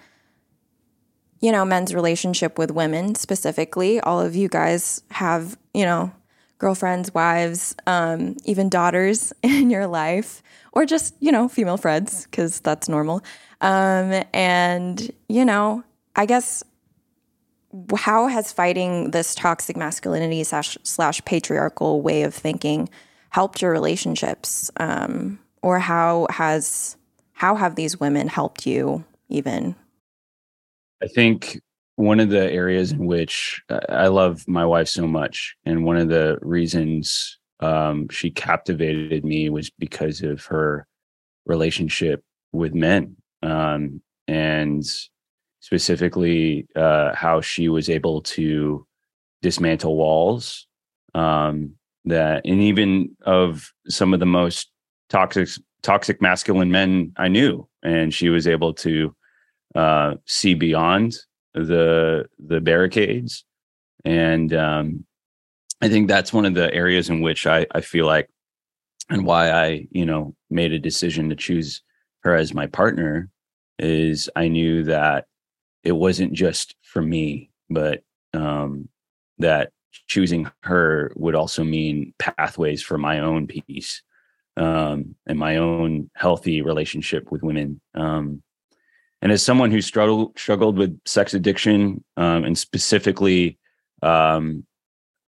you know, men's relationship with women specifically. All of you guys have, you know, girlfriends, wives, um, even daughters <laughs> in your life, or just, you know, female friends, because that's normal. Um, and, you know, I guess how has fighting this toxic masculinity slash, slash patriarchal way of thinking helped your relationships? Um, or how has how have these women helped you even? I think one of the areas in which uh, i love my wife so much and one of the reasons um, she captivated me was because of her relationship with men. Um, and specifically uh, how she was able to dismantle walls um, that and even of some of the most toxic toxic masculine men I knew and she was able to uh, see beyond the the barricades. And um, I think that's one of the areas in which I, I feel like and why I you know made a decision to choose her as my partner is I knew that it wasn't just for me, but um, that choosing her would also mean pathways for my own peace um, and my own healthy relationship with women. Um, and as someone who struggled struggled with sex addiction um, and specifically um,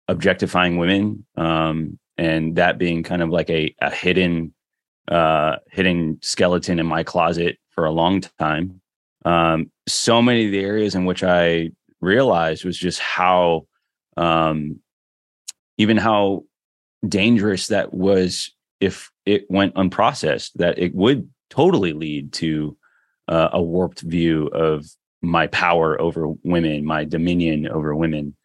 objectifying women, um, and that being kind of like a, a hidden uh, hidden skeleton in my closet for a long time. Um, so many of the areas in which I realized was just how um, even how dangerous that was if it went unprocessed that it would totally lead to uh, a warped view of my power over women my dominion over women.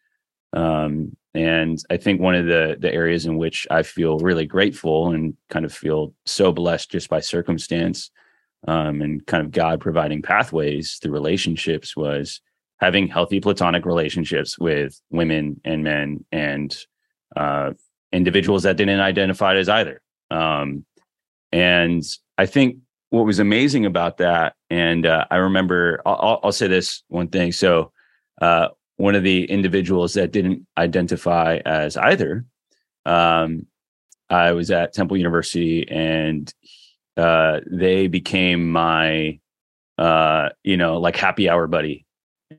Um, and i think one of the the areas in which i feel really grateful and kind of feel so blessed just by circumstance um, and kind of god providing pathways through relationships was having healthy platonic relationships with women and men and uh, individuals that didn't identify as either. Um, and I think what was amazing about that, and uh, I remember, I'll, I'll, say this one thing. So, uh, one of the individuals that didn't identify as either, um, I was at Temple University, and uh, they became my, uh, you know, like happy hour buddy.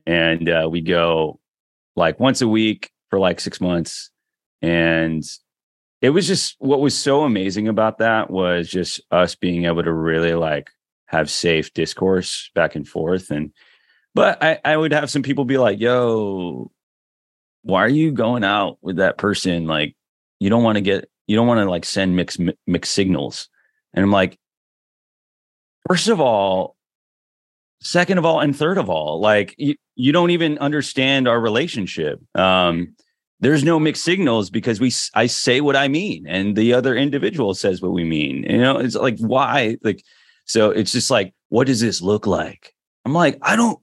And uh, we go like once a week for like six months. And it was just what was so amazing about that was just us being able to really like have safe discourse back and forth. And but I, I would have some people be like yo why are you going out with that person? Like you don't want to get you don't want to like send mixed mixed signals. And i'm like first of all second of all and third of all like you, you don't even understand our relationship. Um there's no mixed signals because we i say what i mean and the other individual says what we mean you know it's like why like so it's just like what does this look like? I'm like i don't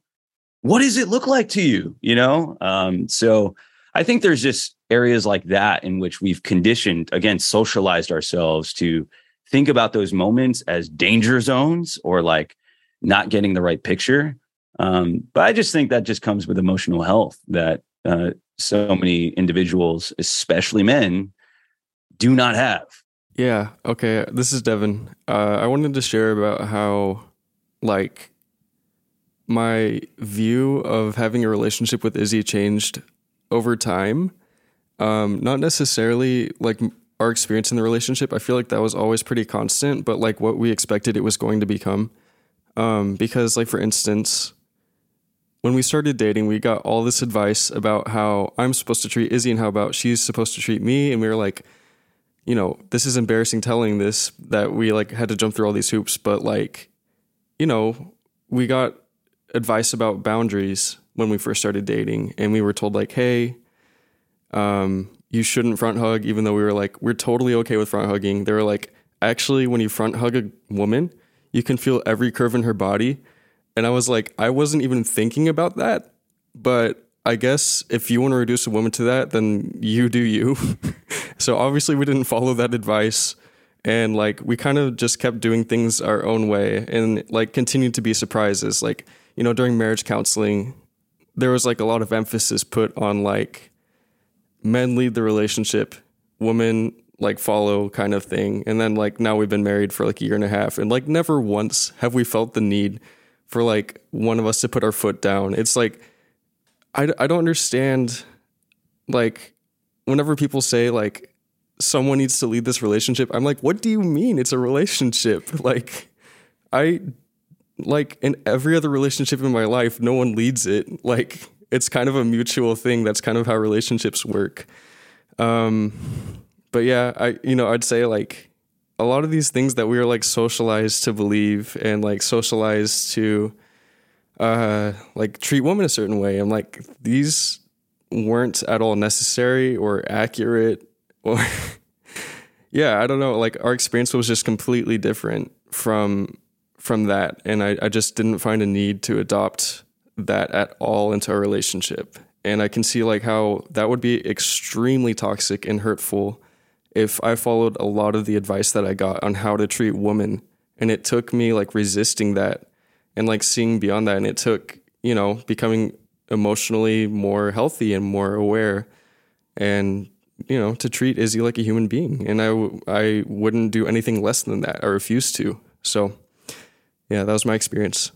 what does it look like to you? You know? Um so i think there's just areas like that in which we've conditioned again socialized ourselves to think about those moments as danger zones or like not getting the right picture. Um, but I just think that just comes with emotional health that uh, so many individuals, especially men, do not have. Yeah. Okay. This is Devon. Uh, I wanted to share about how, like, my view of having a relationship with Izzy changed over time. Um, not necessarily like our experience in the relationship. I feel like that was always pretty constant, but like what we expected it was going to become. Um, because, like, for instance, when we started dating, we got all this advice about how I'm supposed to treat Izzy and how about she's supposed to treat me. And we were like, you know, this is embarrassing telling this that we like had to jump through all these hoops, but like, you know, we got advice about boundaries when we first started dating, and we were told like, hey, um, you shouldn't front hug, even though we were like, we're totally okay with front hugging. They were like, actually, when you front hug a woman, you can feel every curve in her body. And I was like, I wasn't even thinking about that. But I guess if you want to reduce a woman to that, then you do you. <laughs> so obviously, we didn't follow that advice. And like, we kind of just kept doing things our own way and like continued to be surprises. Like, you know, during marriage counseling, there was like a lot of emphasis put on like men lead the relationship, women like follow kind of thing. And then like now we've been married for like a year and a half and like never once have we felt the need for like one of us to put our foot down. It's like I I don't understand like whenever people say like someone needs to lead this relationship, I'm like what do you mean it's a relationship? <laughs> Like I like in every other relationship in my life, no one leads it. Like it's kind of a mutual thing. That's kind of how relationships work. Um but yeah, I you know I'd say like a lot of these things that we are like socialized to believe and like socialized to uh like treat women a certain way. I'm like these weren't at all necessary or accurate or <laughs> yeah, I don't know. Like our experience was just completely different from from that, and I, I just didn't find a need to adopt that at all into our relationship. And I can see like how that would be extremely toxic and hurtful if I followed a lot of the advice that I got on how to treat women. And it took me like resisting that and like seeing beyond that. And it took, you know, becoming emotionally more healthy and more aware and you know to treat Izzy like a human being, and I w- I wouldn't do anything less than that. I refuse to. So yeah, that was my experience.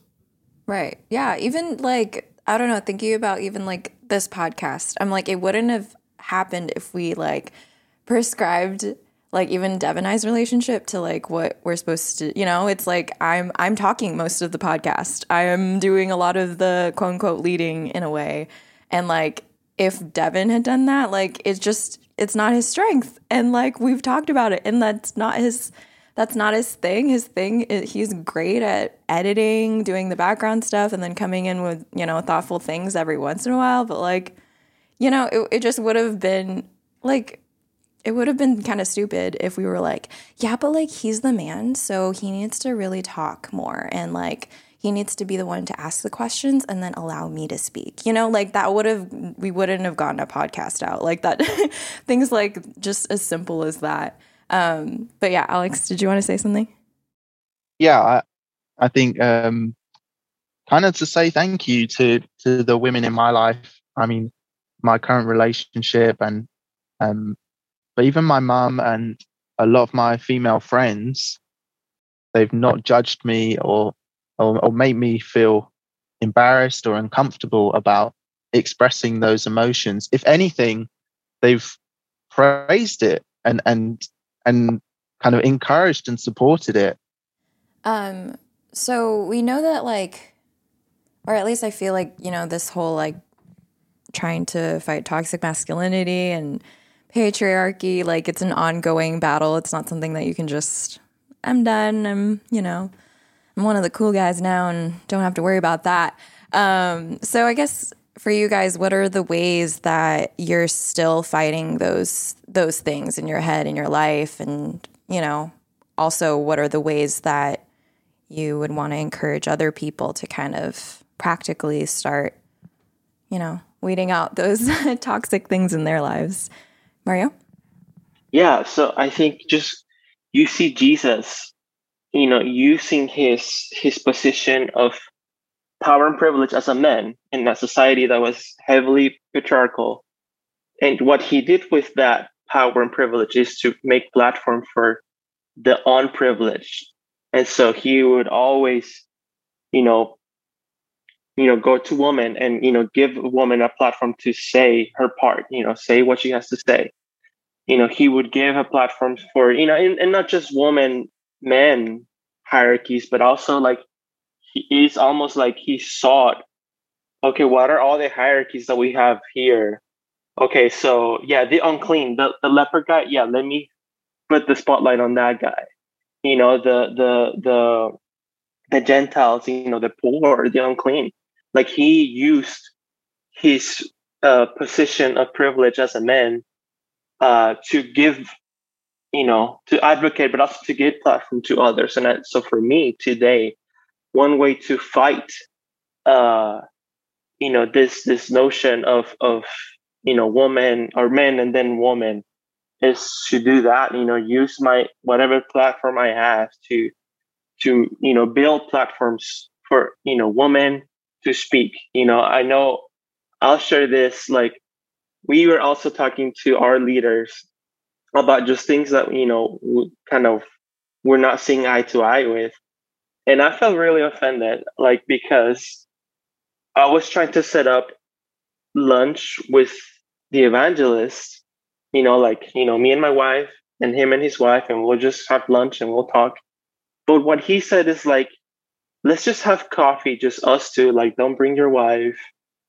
Right. Yeah. Even like, I don't know, thinking about even like this podcast, I'm like, it wouldn't have happened if we like prescribed like even Dev and I's relationship to like what we're supposed to, you know, it's like I'm I'm talking most of the podcast. I am doing a lot of the quote unquote leading in a way. And like if Devon had done that, like it's just it's not his strength. And like we've talked about it and that's not his that's not his thing. His thing is he's great at editing, doing the background stuff and then coming in with, you know, thoughtful things every once in a while, but like you know, it, it just would have been like it would have been kind of stupid if we were like, yeah, but like he's the man, so he needs to really talk more and like he needs to be the one to ask the questions and then allow me to speak. You know, like that would have we wouldn't have gotten a podcast out like that. <laughs> Things like just as simple as that. Um, but yeah, Alex, did you want to say something? Yeah, I, I think um, kind of to say thank you to to the women in my life. I mean, my current relationship and um, but even my mum and a lot of my female friends, they've not judged me or, or, or made me feel embarrassed or uncomfortable about expressing those emotions. If anything, they've praised it and and and kind of encouraged and supported it. Um so we know that like or at least I feel like, you know, this whole like trying to fight toxic masculinity and patriarchy. Like it's an ongoing battle. It's not something that you can just, I'm done. I'm, you know, I'm one of the cool guys now and don't have to worry about that. Um, so I guess for you guys, what are the ways that you're still fighting those those things in your head in your life, and you know, also what are the ways that you would want to encourage other people to kind of practically start, you know, weeding out those <laughs> toxic things in their lives? Mario? Yeah, so I think just you see Jesus, you know, using his his position of power and privilege as a man in a society that was heavily patriarchal. And what he did with that power and privilege is to make platform for the unprivileged. And so he would always, you know, you know, go to woman and, you know, give a woman a platform to say her part, you know, say what she has to say. You know, he would give a platform for, you know, and, and not just woman, men hierarchies, but also like he is almost like he sought, okay, what are all the hierarchies that we have here? Okay, so yeah, the unclean, the, the leper guy, yeah, let me put the spotlight on that guy. You know, the the the the Gentiles, you know, the poor, the unclean like he used his uh, position of privilege as a man uh, to give you know to advocate but also to give platform to others and that, so for me today one way to fight uh you know this this notion of of you know woman or men and then woman is to do that you know use my whatever platform i have to to you know build platforms for you know women to speak. You know, I know I'll share this. Like, we were also talking to our leaders about just things that, you know, kind of we're not seeing eye to eye with. And I felt really offended, like, because I was trying to set up lunch with the evangelist, you know, like, you know, me and my wife and him and his wife, and we'll just have lunch and we'll talk. But what he said is like, let's just have coffee, just us two. Like, don't bring your wife,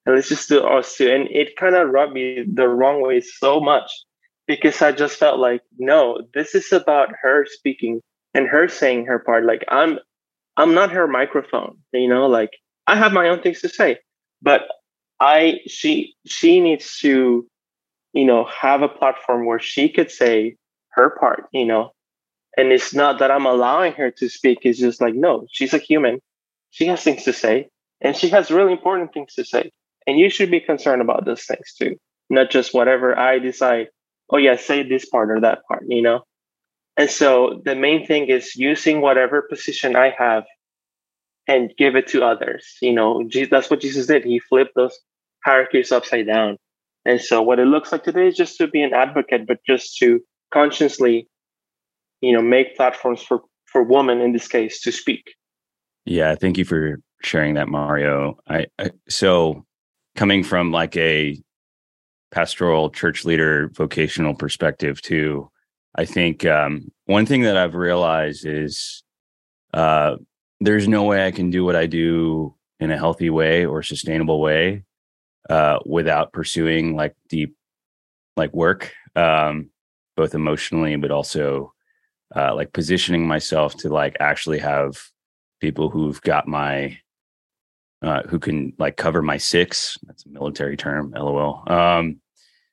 and let's just do us two. And it kind of rubbed me the wrong way so much because I just felt like, no, this is about her speaking and her saying her part. Like, I'm, I'm not her microphone. You know, like I have my own things to say, but I, she, she needs to, you know, have a platform where she could say her part. You know, and it's not that I'm allowing her to speak. It's just like, no, she's a human. She has things to say, and she has really important things to say. And you should be concerned about those things too, not just whatever I decide. Oh, yeah, say this part or that part, you know? And so the main thing is using whatever position I have and give it to others. You know, that's what Jesus did. He flipped those hierarchies upside down. And so what it looks like today is just to be an advocate, but just to consciously, you know, make platforms for for women in this case to speak. Yeah, thank you for sharing that, Mario. I, I so coming from like a pastoral church leader vocational perspective too, I think um, one thing that I've realized is uh, there's no way I can do what I do in a healthy way or sustainable way uh, without pursuing like deep like work, um, both emotionally but also uh, like positioning myself to like actually have people who've got my uh, who can like cover my six. That's a military term, lol. Um,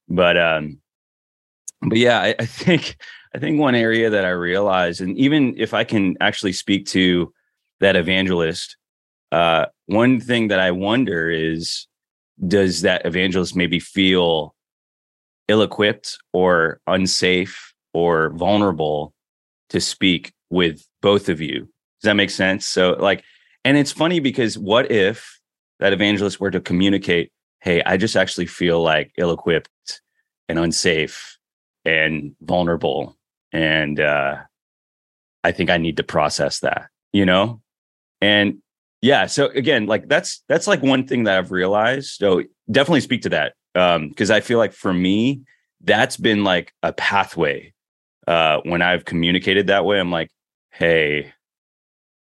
but um, but yeah, I, I <laughs> think I think one area that I realized, and even if I can actually speak to that evangelist, uh, one thing that I wonder is, does that evangelist maybe feel ill-equipped or unsafe or vulnerable to speak with both of you? Does that make sense? So, like, and it's funny because what if that evangelist were to communicate, "Hey, I just actually feel like ill-equipped and unsafe and vulnerable. And uh i think i need to process that you know? And yeah so again like that's that's like one thing that i've realized. So definitely speak to that um because i feel like for me that's been like a pathway uh when i've communicated that way. I'm like hey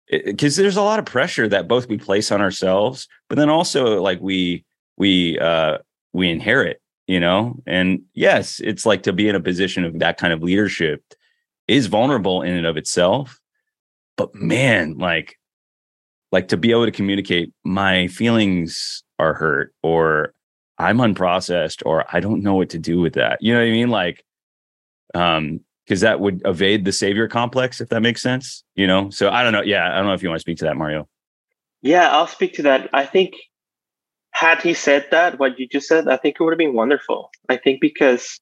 because there's a lot of pressure that both we place on ourselves but then also like we we uh we inherit you know? And yes it's like to be in a position of that kind of leadership is vulnerable in and of itself but man like like to be able to communicate my feelings are hurt or i'm unprocessed or i don't know what to do with that. You know what i mean? Like um because that would evade the savior complex if that makes sense you know? So i don't know. Yeah i don't know if you want to speak to that mario. Yeah i'll speak to that. I think had he said that, what you just said, I think it would have been wonderful. I think because,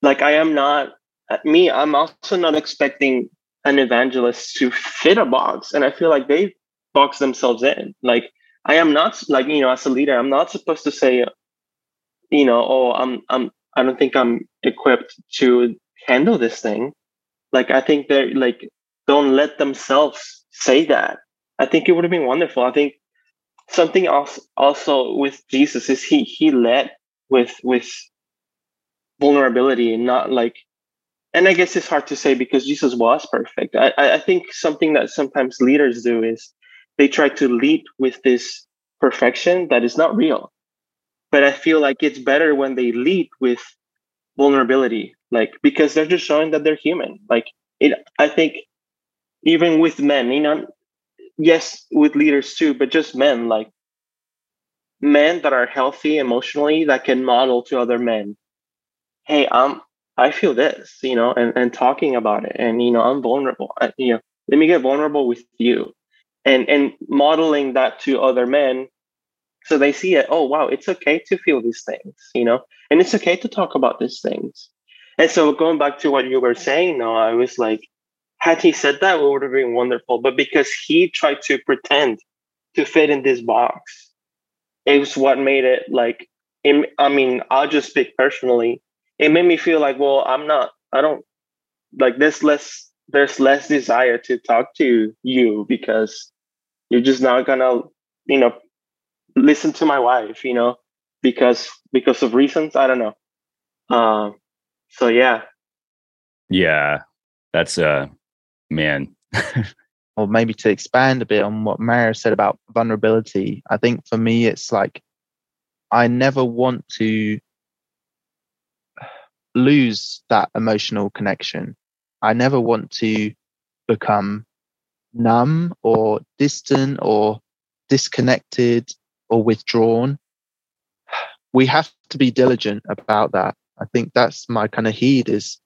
like, I am not uh, me. I'm also not expecting an evangelist to fit a box, and I feel like they box themselves in. Like, I am not like you know, as a leader, I'm not supposed to say, you know, oh, I'm I'm I don't think I'm equipped to handle this thing. Like, I think they're like don't let themselves say that. I think it would have been wonderful. I think something else also with Jesus is he he led with with vulnerability and not like and I guess it's hard to say because Jesus was perfect. I, I think something that sometimes leaders do is they try to lead with this perfection that is not real. But I feel like it's better when they lead with vulnerability, like because they're just showing that they're human. Like it, I think even with men, you know, yes, with leaders too, but just men, like men that are healthy emotionally that can model to other men. Hey, I'm I feel this, you know, and, and talking about it, and you know, I'm vulnerable. I, you know, let me get vulnerable with you, and and modeling that to other men, so they see it. Oh, wow, it's okay to feel these things, you know, and it's okay to talk about these things. And so going back to what you were saying, no, I was like, had he said that, it would have been wonderful. But because he tried to pretend to fit in this box, it was what made it like. It, I mean, I'll just speak personally. It made me feel like, well, I'm not. I don't like this. Less there's less desire to talk to you because you're just not gonna, you know, listen to my wife. You know, because because of reasons I don't know. Um. So yeah. Yeah, that's uh man. <laughs> or maybe to expand a bit on what Mario said about vulnerability, I think for me, it's like I never want to lose that emotional connection. I never want to become numb or distant or disconnected or withdrawn. We have to be diligent about that. I think that's my kind of heed is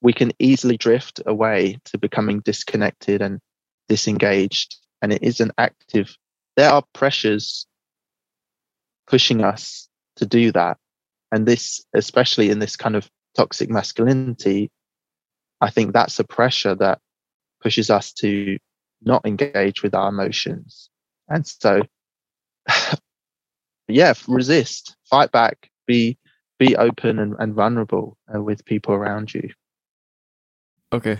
we can easily drift away to becoming disconnected and disengaged. And it is an active, there are pressures pushing us to do that. And this, especially in this kind of toxic masculinity, I think that's a pressure that pushes us to not engage with our emotions. And so, <sighs> yeah, resist, fight back, be be open and, and vulnerable uh, with people around you. Okay.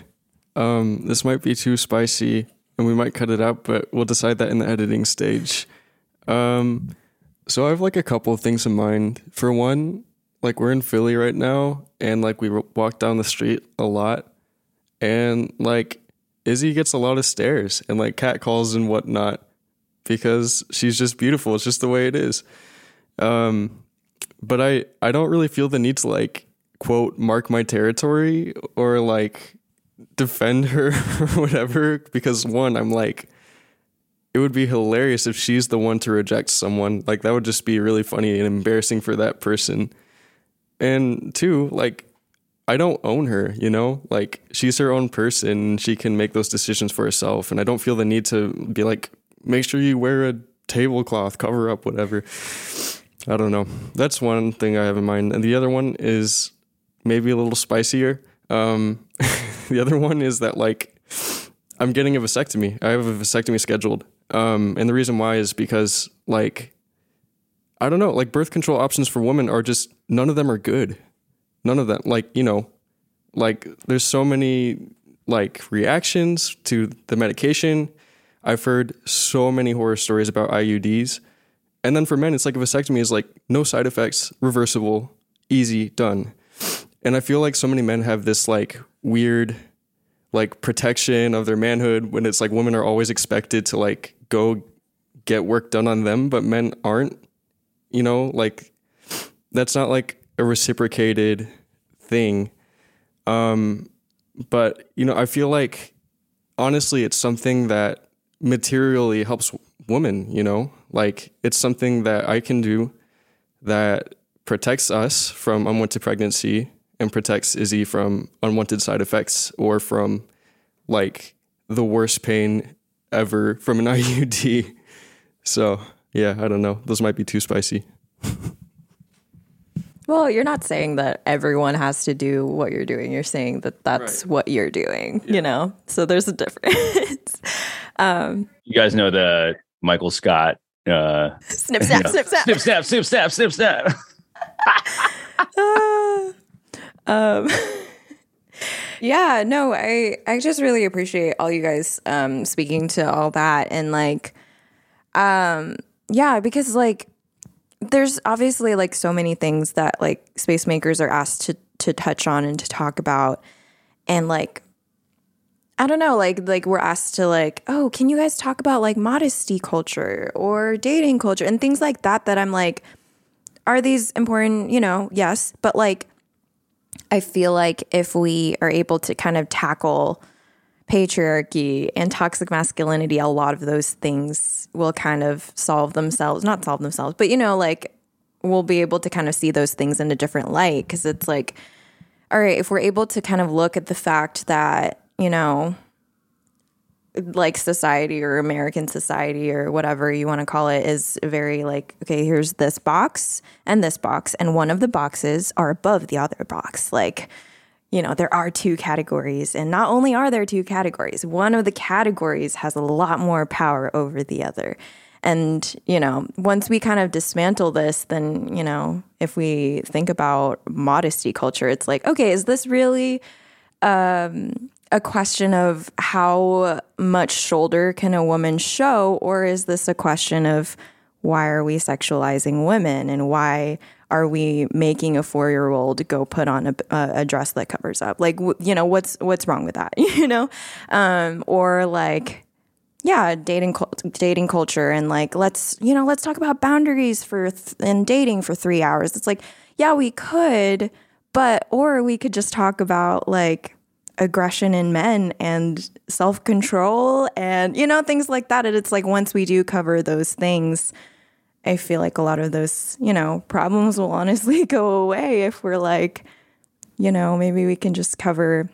Um, this might be too spicy and we might cut it out, but we'll decide that in the editing stage. Um, so I have like a couple of things in mind. For one, like we're in Philly right now and like we walk down the street a lot and like Izzy gets a lot of stares and like cat calls and whatnot because she's just beautiful. It's just the way it is. Um, but I I don't really feel the need to like quote mark my territory or like defend her <laughs> or whatever because one I'm like it would be hilarious if she's the one to reject someone like that would just be really funny and embarrassing for that person and two like I don't own her, you know? Like she's her own person, she can make those decisions for herself and I don't feel the need to be like make sure you wear a tablecloth, cover up whatever. I don't know. That's one thing I have in mind. And the other one is maybe a little spicier. Um, <laughs> the other one is that like I'm getting a vasectomy. I have a vasectomy scheduled. Um, and the reason why is because like I don't know, like birth control options for women are just none of them are good. None of them like, you know, like there's so many like reactions to the medication. I've heard so many horror stories about IUDs and then for men, it's like a vasectomy is like no side effects, reversible, easy, done. And I feel like so many men have this like weird like protection of their manhood when it's like women are always expected to like go get work done on them, but men aren't. You know, like that's not like a reciprocated thing. Um, but you know, I feel like honestly, it's something that materially helps women. You know, like it's something that I can do that protects us from unwanted pregnancy and protects Izzy from unwanted side effects or from like the worst pain ever from an <laughs> IUD. So, yeah, I don't know. Those might be too spicy. well, you're not saying that everyone has to do what you're doing. You're saying that that's right. what you're doing, yeah. you know? So there's a difference. <laughs> um, you guys know the Michael Scott uh, snip snap, snip snap, snip snap, snip snap, snip snap. <laughs> um, <laughs> yeah, no, I I just really appreciate all you guys um, speaking to all that and like, um, yeah, because like there's obviously like so many things that like Spacemakers are asked to to touch on and to talk about and like I don't know, like like we're asked to like, oh, can you guys talk about like modesty culture or dating culture and things like that that I'm like are these important, you know? Yes, but like I feel like if we are able to kind of tackle patriarchy and toxic masculinity, a lot of those things will kind of solve themselves, not solve themselves, but you know, like we'll be able to kind of see those things in a different light. Because it's like all right, if we're able to kind of look at the fact that you know, like society or American society or whatever you want to call it is very like, okay, here's this box and this box, and one of the boxes are above the other box. Like, you know, there are two categories, and not only are there two categories, one of the categories has a lot more power over the other. And, you know, once we kind of dismantle this, then, you know, if we think about modesty culture, it's like, okay, is this really um, a question of how much shoulder can a woman show, or is this a question of why are we sexualizing women and why are we making a four year old go put on a, a, dress that covers up? Like, you know, what's what's wrong with that? <laughs> You know, um, or like, yeah, dating dating culture and like let's you know let's talk about boundaries for th- in dating for three hours. It's like, yeah, we could, but or we could just talk about like aggression in men and self control and, you know, things like that. And it's like once we do cover those things, I feel like a lot of those, you know, problems will honestly <laughs> go away if we're like, you know, maybe we can just cover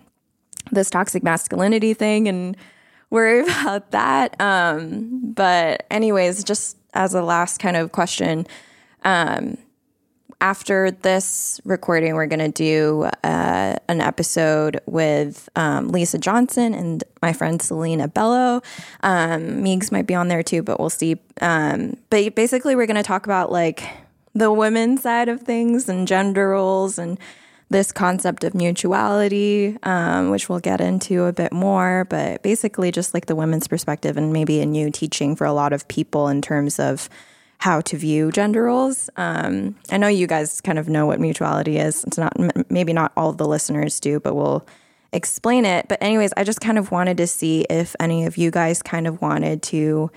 this toxic masculinity thing and worry <laughs> about that. Um, but, anyways, just as a last kind of question, um, after this recording, we're going to do uh, an episode with um, Lisa Johnson and my friend Selena Bello. Um, Meigs might be on there too, but we'll see. Um, but basically, we're going to talk about like the women side of things and gender roles and this concept of mutuality, um, which we'll get into a bit more, but basically just like the women's perspective and maybe a new teaching for a lot of people in terms of how to view gender roles. Um, I know you guys kind of know what mutuality is. It's not maybe not all the listeners do, but we'll explain it. But anyways, I just kind of wanted to see if any of you guys kind of wanted to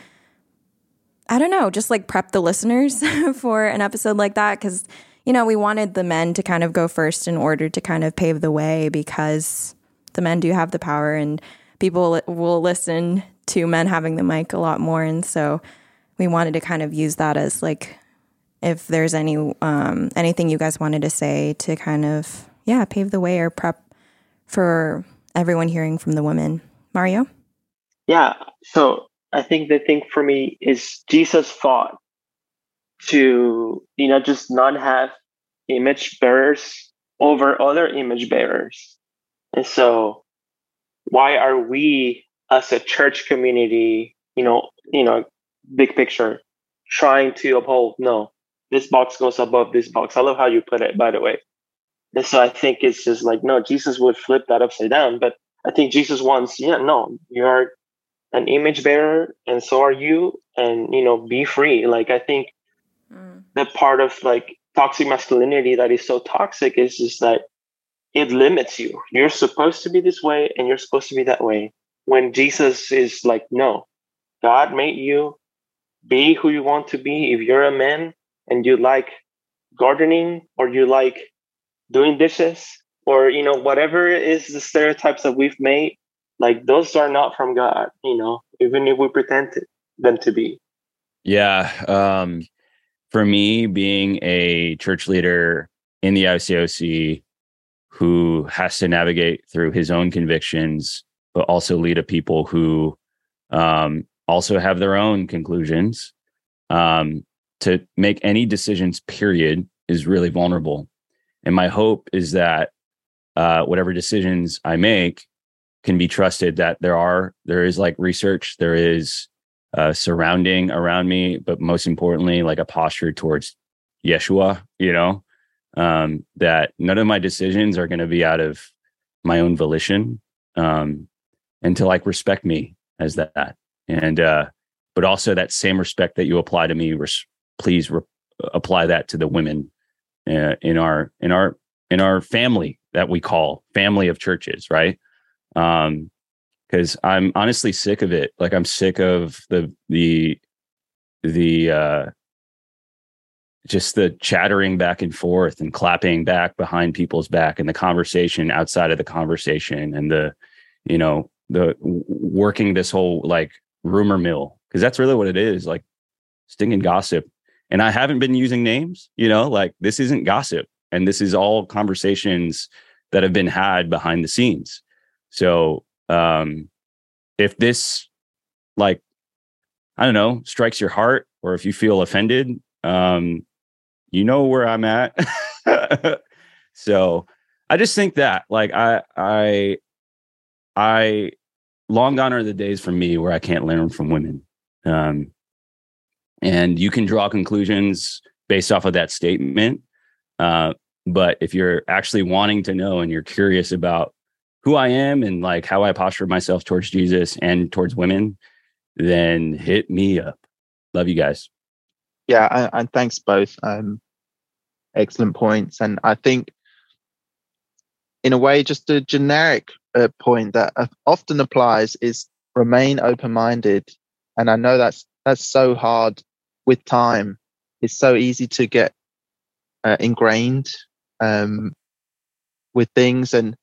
I don't know, just like prep the listeners <laughs> for an episode like that cuz you know, we wanted the men to kind of go first in order to kind of pave the way because the men do have the power and people will listen to men having the mic a lot more. And so we wanted to kind of use that as like, if there's any um, anything you guys wanted to say to kind of yeah pave the way or prep for everyone hearing from the women. Mario. Yeah. So I think the thing for me is Jesus fought to you know just not have image bearers over other image bearers and so why are we as a church community you know you know big picture trying to uphold no this box goes above this box. I love how you put it by the way. And so i think it's just like no jesus would flip that upside down. But i think jesus wants yeah no you are an image bearer and so are you and you know be free. Like i think mm. that part of like toxic masculinity that is so toxic is just that it limits you. You're supposed to be this way and you're supposed to be that way. When jesus is like no god made you be who you want to be if you're a man and you like gardening or you like doing dishes or you know whatever is the stereotypes that we've made like those are not from god you know even if we pretend to, them to be. Yeah um for me being a church leader in the ICOC who has to navigate through his own convictions but also lead a people who um, also have their own conclusions. Um, to make any decisions period is really vulnerable. And my hope is that uh, whatever decisions i make can be trusted that there are there is like research there is uh, surrounding around me but most importantly like a posture towards yeshua you know? Um, that none of my decisions are going to be out of my own volition um, and to like respect me as that and uh but also that same respect that you apply to me res- please re- apply that to the women uh, in our in our in our family that we call family of churches right? Um because i'm honestly sick of it. Like i'm sick of the the the uh just the chattering back and forth and clapping back behind people's back and the conversation outside of the conversation and the you know the working this whole like rumor mill because that's really what it is like stinging gossip. And i haven't been using names you know like this isn't gossip and this is all conversations that have been had behind the scenes. So um if this like i don't know strikes your heart or if you feel offended um you know where i'm at. <laughs> So i just think that like i i i long gone are the days for me where I can't learn from women. Um, and you can draw conclusions based off of that statement. Uh, but if you're actually wanting to know and you're curious about who I am and like how I posture myself towards Jesus and towards women, then hit me up. Love you guys. Yeah, and thanks both. Um, excellent points, and I think, in a way, just a generic uh, point that uh, often applies is remain open-minded. And i know that's that's so hard with time. It's so easy to get uh, ingrained um, with things. And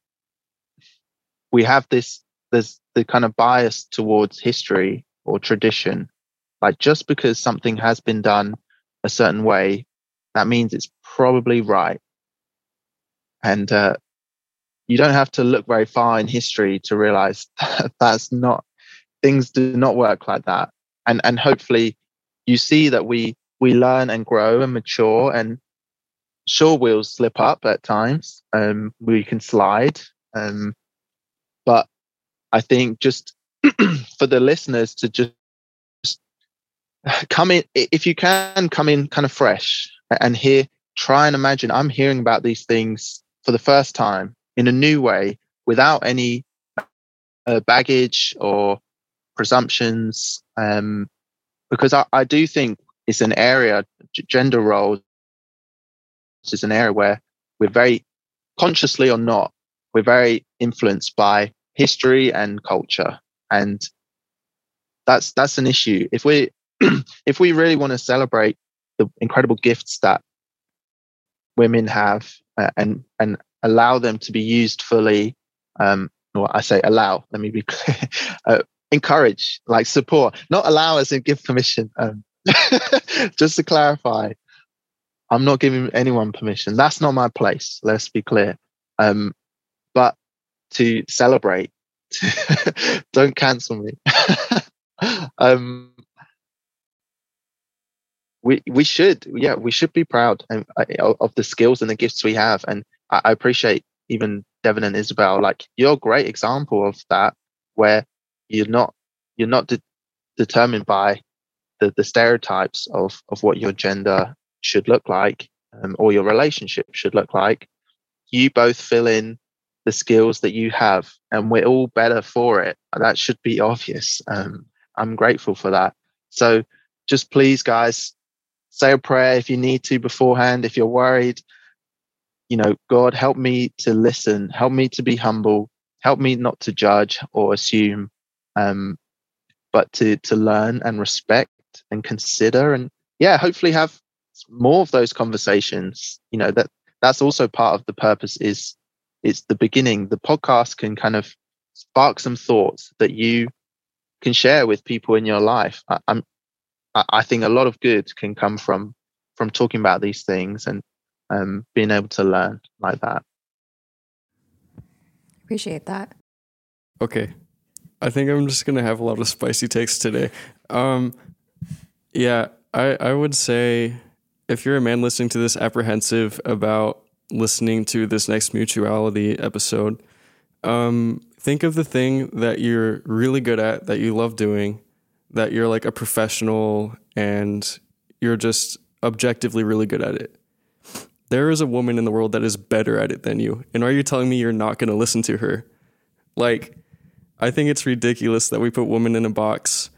we have this there's the kind of bias towards history or tradition. Like just because something has been done a certain way that means it's probably right. And uh, you don't have to look very far in history to realize <laughs> that that's not things do not work like that. And and hopefully you see that we we learn and grow and mature and sure we'll slip up at times um we can slide um but i think just <clears throat> for the listeners to just come in if you can come in kind of fresh and here try and imagine i'm hearing about these things for the first time in a new way without any uh, baggage or presumptions um, because I, I do think it's an area gender roles is an area where we're very consciously or not we're very influenced by history and culture. And that's that's an issue. If we <clears throat> if we really want to celebrate the incredible gifts that women have uh, and and allow them to be used fully um well i say allow let me be clear <laughs> uh, encourage like support not allow us and give permission um, <laughs> just to clarify i'm not giving anyone permission. That's not my place let's be clear. Um but to celebrate <laughs> don't cancel me. Um we we should yeah we should be proud and, uh, of the skills and the gifts we have. And I, appreciate even Devon and isabel like you're a great example of that where you're not you're not de- determined by the, the stereotypes of of what your gender should look like um, or your relationship should look like. You both fill in the skills that you have and we're all better for it. That should be obvious. Um, i'm grateful for that. So just please guys say a prayer if you need to beforehand if you're worried you know god help me to listen. Help me to be humble. Help me not to judge or assume um, but to to learn and respect and consider and yeah hopefully have more of those conversations. You know that that's also part of the purpose is it's the beginning. The podcast can kind of spark some thoughts that you can share with people in your life. I, i'm I think a lot of good can come from from talking about these things and um, being able to learn like that. Appreciate that. Okay, I think I'm just gonna have a lot of spicy takes today. Um, yeah, I I would say if you're a man listening to this apprehensive about listening to this next mutuality episode, um, think of the thing that you're really good at that you love doing that you're like a professional and you're just objectively really good at it. There is a woman in the world that is better at it than you. And are you telling me you're not going to listen to her? Like, I think it's ridiculous that we put women in a box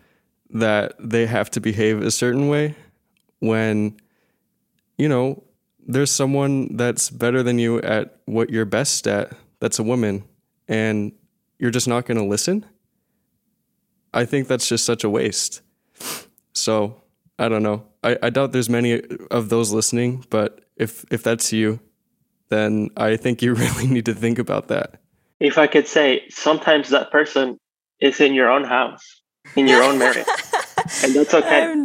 that they have to behave a certain way when, you know, there's someone that's better than you at what you're best at, that's a woman, and you're just not going to listen? I think that's just such a waste. So I don't know. I, I doubt there's many of those listening, but if if that's you, then I think you <laughs> really need to think about that. If I could say, sometimes that person is in your own house, in your own marriage, <laughs> and that's okay.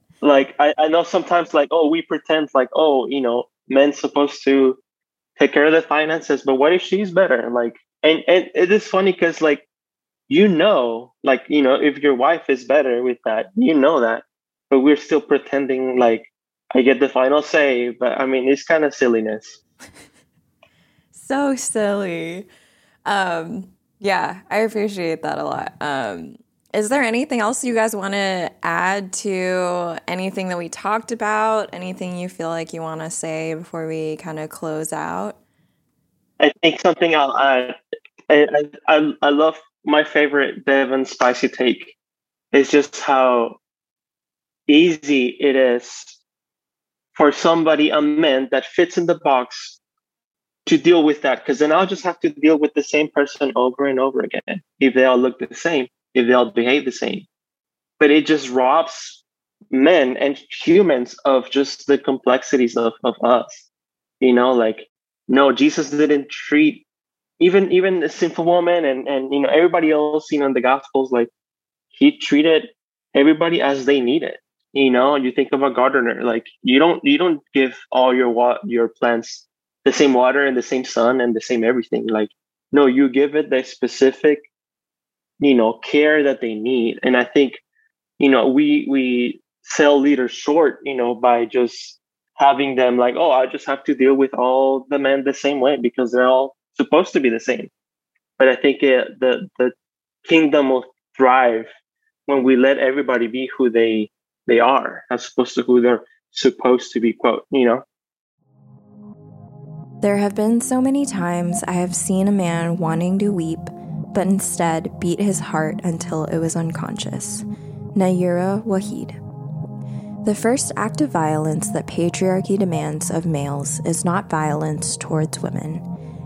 <laughs> like I, I know sometimes, like oh, we pretend like oh, you know, men's supposed to take care of the finances, but what if she's better? Like, and and it is funny because like you know, like, you know, if your wife is better with that, you know that. But we're still pretending like I get the final say. But I mean, it's kind of silliness. <laughs> so silly. Um, yeah, I appreciate that a lot. Um, is there anything else you guys want to add to anything that we talked about? Anything you feel like you want to say before we kind of close out? I think something I'll add. I, I, I love my favorite Devon spicy take is just how easy it is for somebody, a man that fits in the box, to deal with that. Because then I'll just have to deal with the same person over and over again if they all look the same, if they all behave the same. But it just robs men and humans of just the complexities of, of us. You know, like, no, Jesus didn't treat even even the sinful woman and and you know everybody else you know in the gospels like he treated everybody as they needed you know you think of a gardener like you don't you don't give all your wa- your plants the same water and the same sun and the same everything like no you give it the specific you know care that they need and i think you know we we sell leaders short you know by just having them like oh i just have to deal with all the men the same way because they're all supposed to be the same. But I think it, the the kingdom will thrive when we let everybody be who they they are, as opposed to who they're supposed to be quote you know there have been so many times I have seen a man wanting to weep, but instead beat his heart until it was unconscious. Nayyirah Waheed. The first act of violence that patriarchy demands of males is not violence towards women.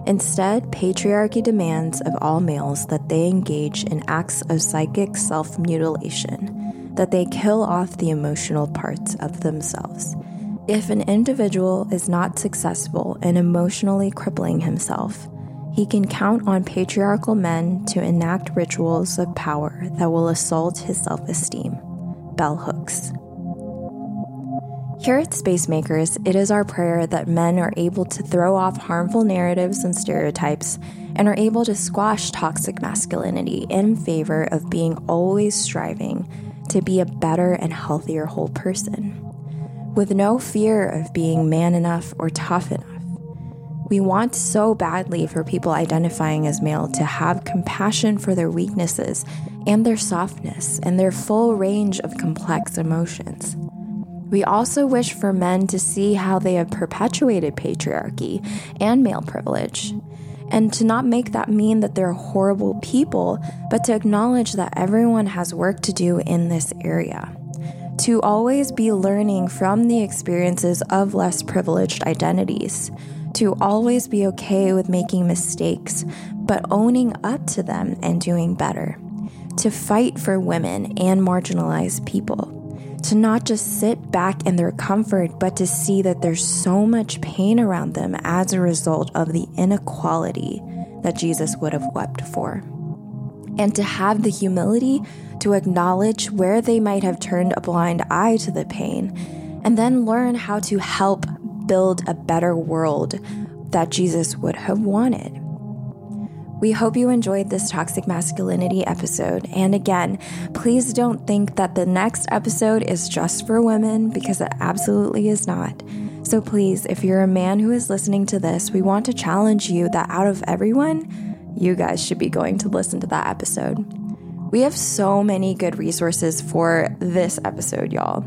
Instead, patriarchy demands of all males that they engage in acts of psychic self mutilation, that they kill off the emotional parts of themselves. If an individual is not successful in emotionally crippling himself, he can count on patriarchal men to enact rituals of power that will assault his self esteem. Bell Hooks. Here at Spacemakers, it is our prayer that men are able to throw off harmful narratives and stereotypes and are able to squash toxic masculinity in favor of being always striving to be a better and healthier whole person with no fear of being man enough or tough enough. We want so badly for people identifying as male to have compassion for their weaknesses and their softness and their full range of complex emotions. We also wish for men to see how they have perpetuated patriarchy and male privilege, and to not make that mean that they're horrible people, but to acknowledge that everyone has work to do in this area. To always be learning from the experiences of less privileged identities, to always be okay with making mistakes, but owning up to them and doing better, to fight for women and marginalized people, to not just sit back in their comfort, but to see that there's so much pain around them as a result of the inequality that Jesus would have wept for and to have the humility to acknowledge where they might have turned a blind eye to the pain, and then learn how to help build a better world that Jesus would have wanted. We hope you enjoyed this toxic masculinity episode. And again, please don't think that the next episode is just for women because it absolutely is not. So please, if you're a man who is listening to this, we want to challenge you that out of everyone, you guys should be going to listen to that episode. We have so many good resources for this episode, y'all.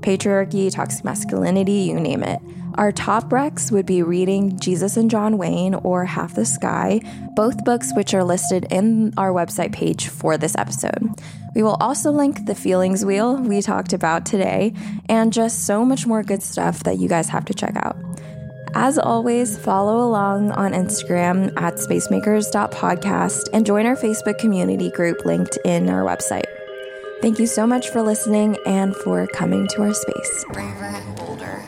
Patriarchy, toxic masculinity, you name it. Our top recs would be reading Jesus and John Wayne or Half the Sky, both books which are listed in our website page for this episode. We will also link the feelings wheel we talked about today and just so much more good stuff that you guys have to check out. As always, follow along on Instagram at spacemakers.podcast and join our Facebook community group linked in our website. Thank you so much for listening and for coming to our space. Braver and bolder.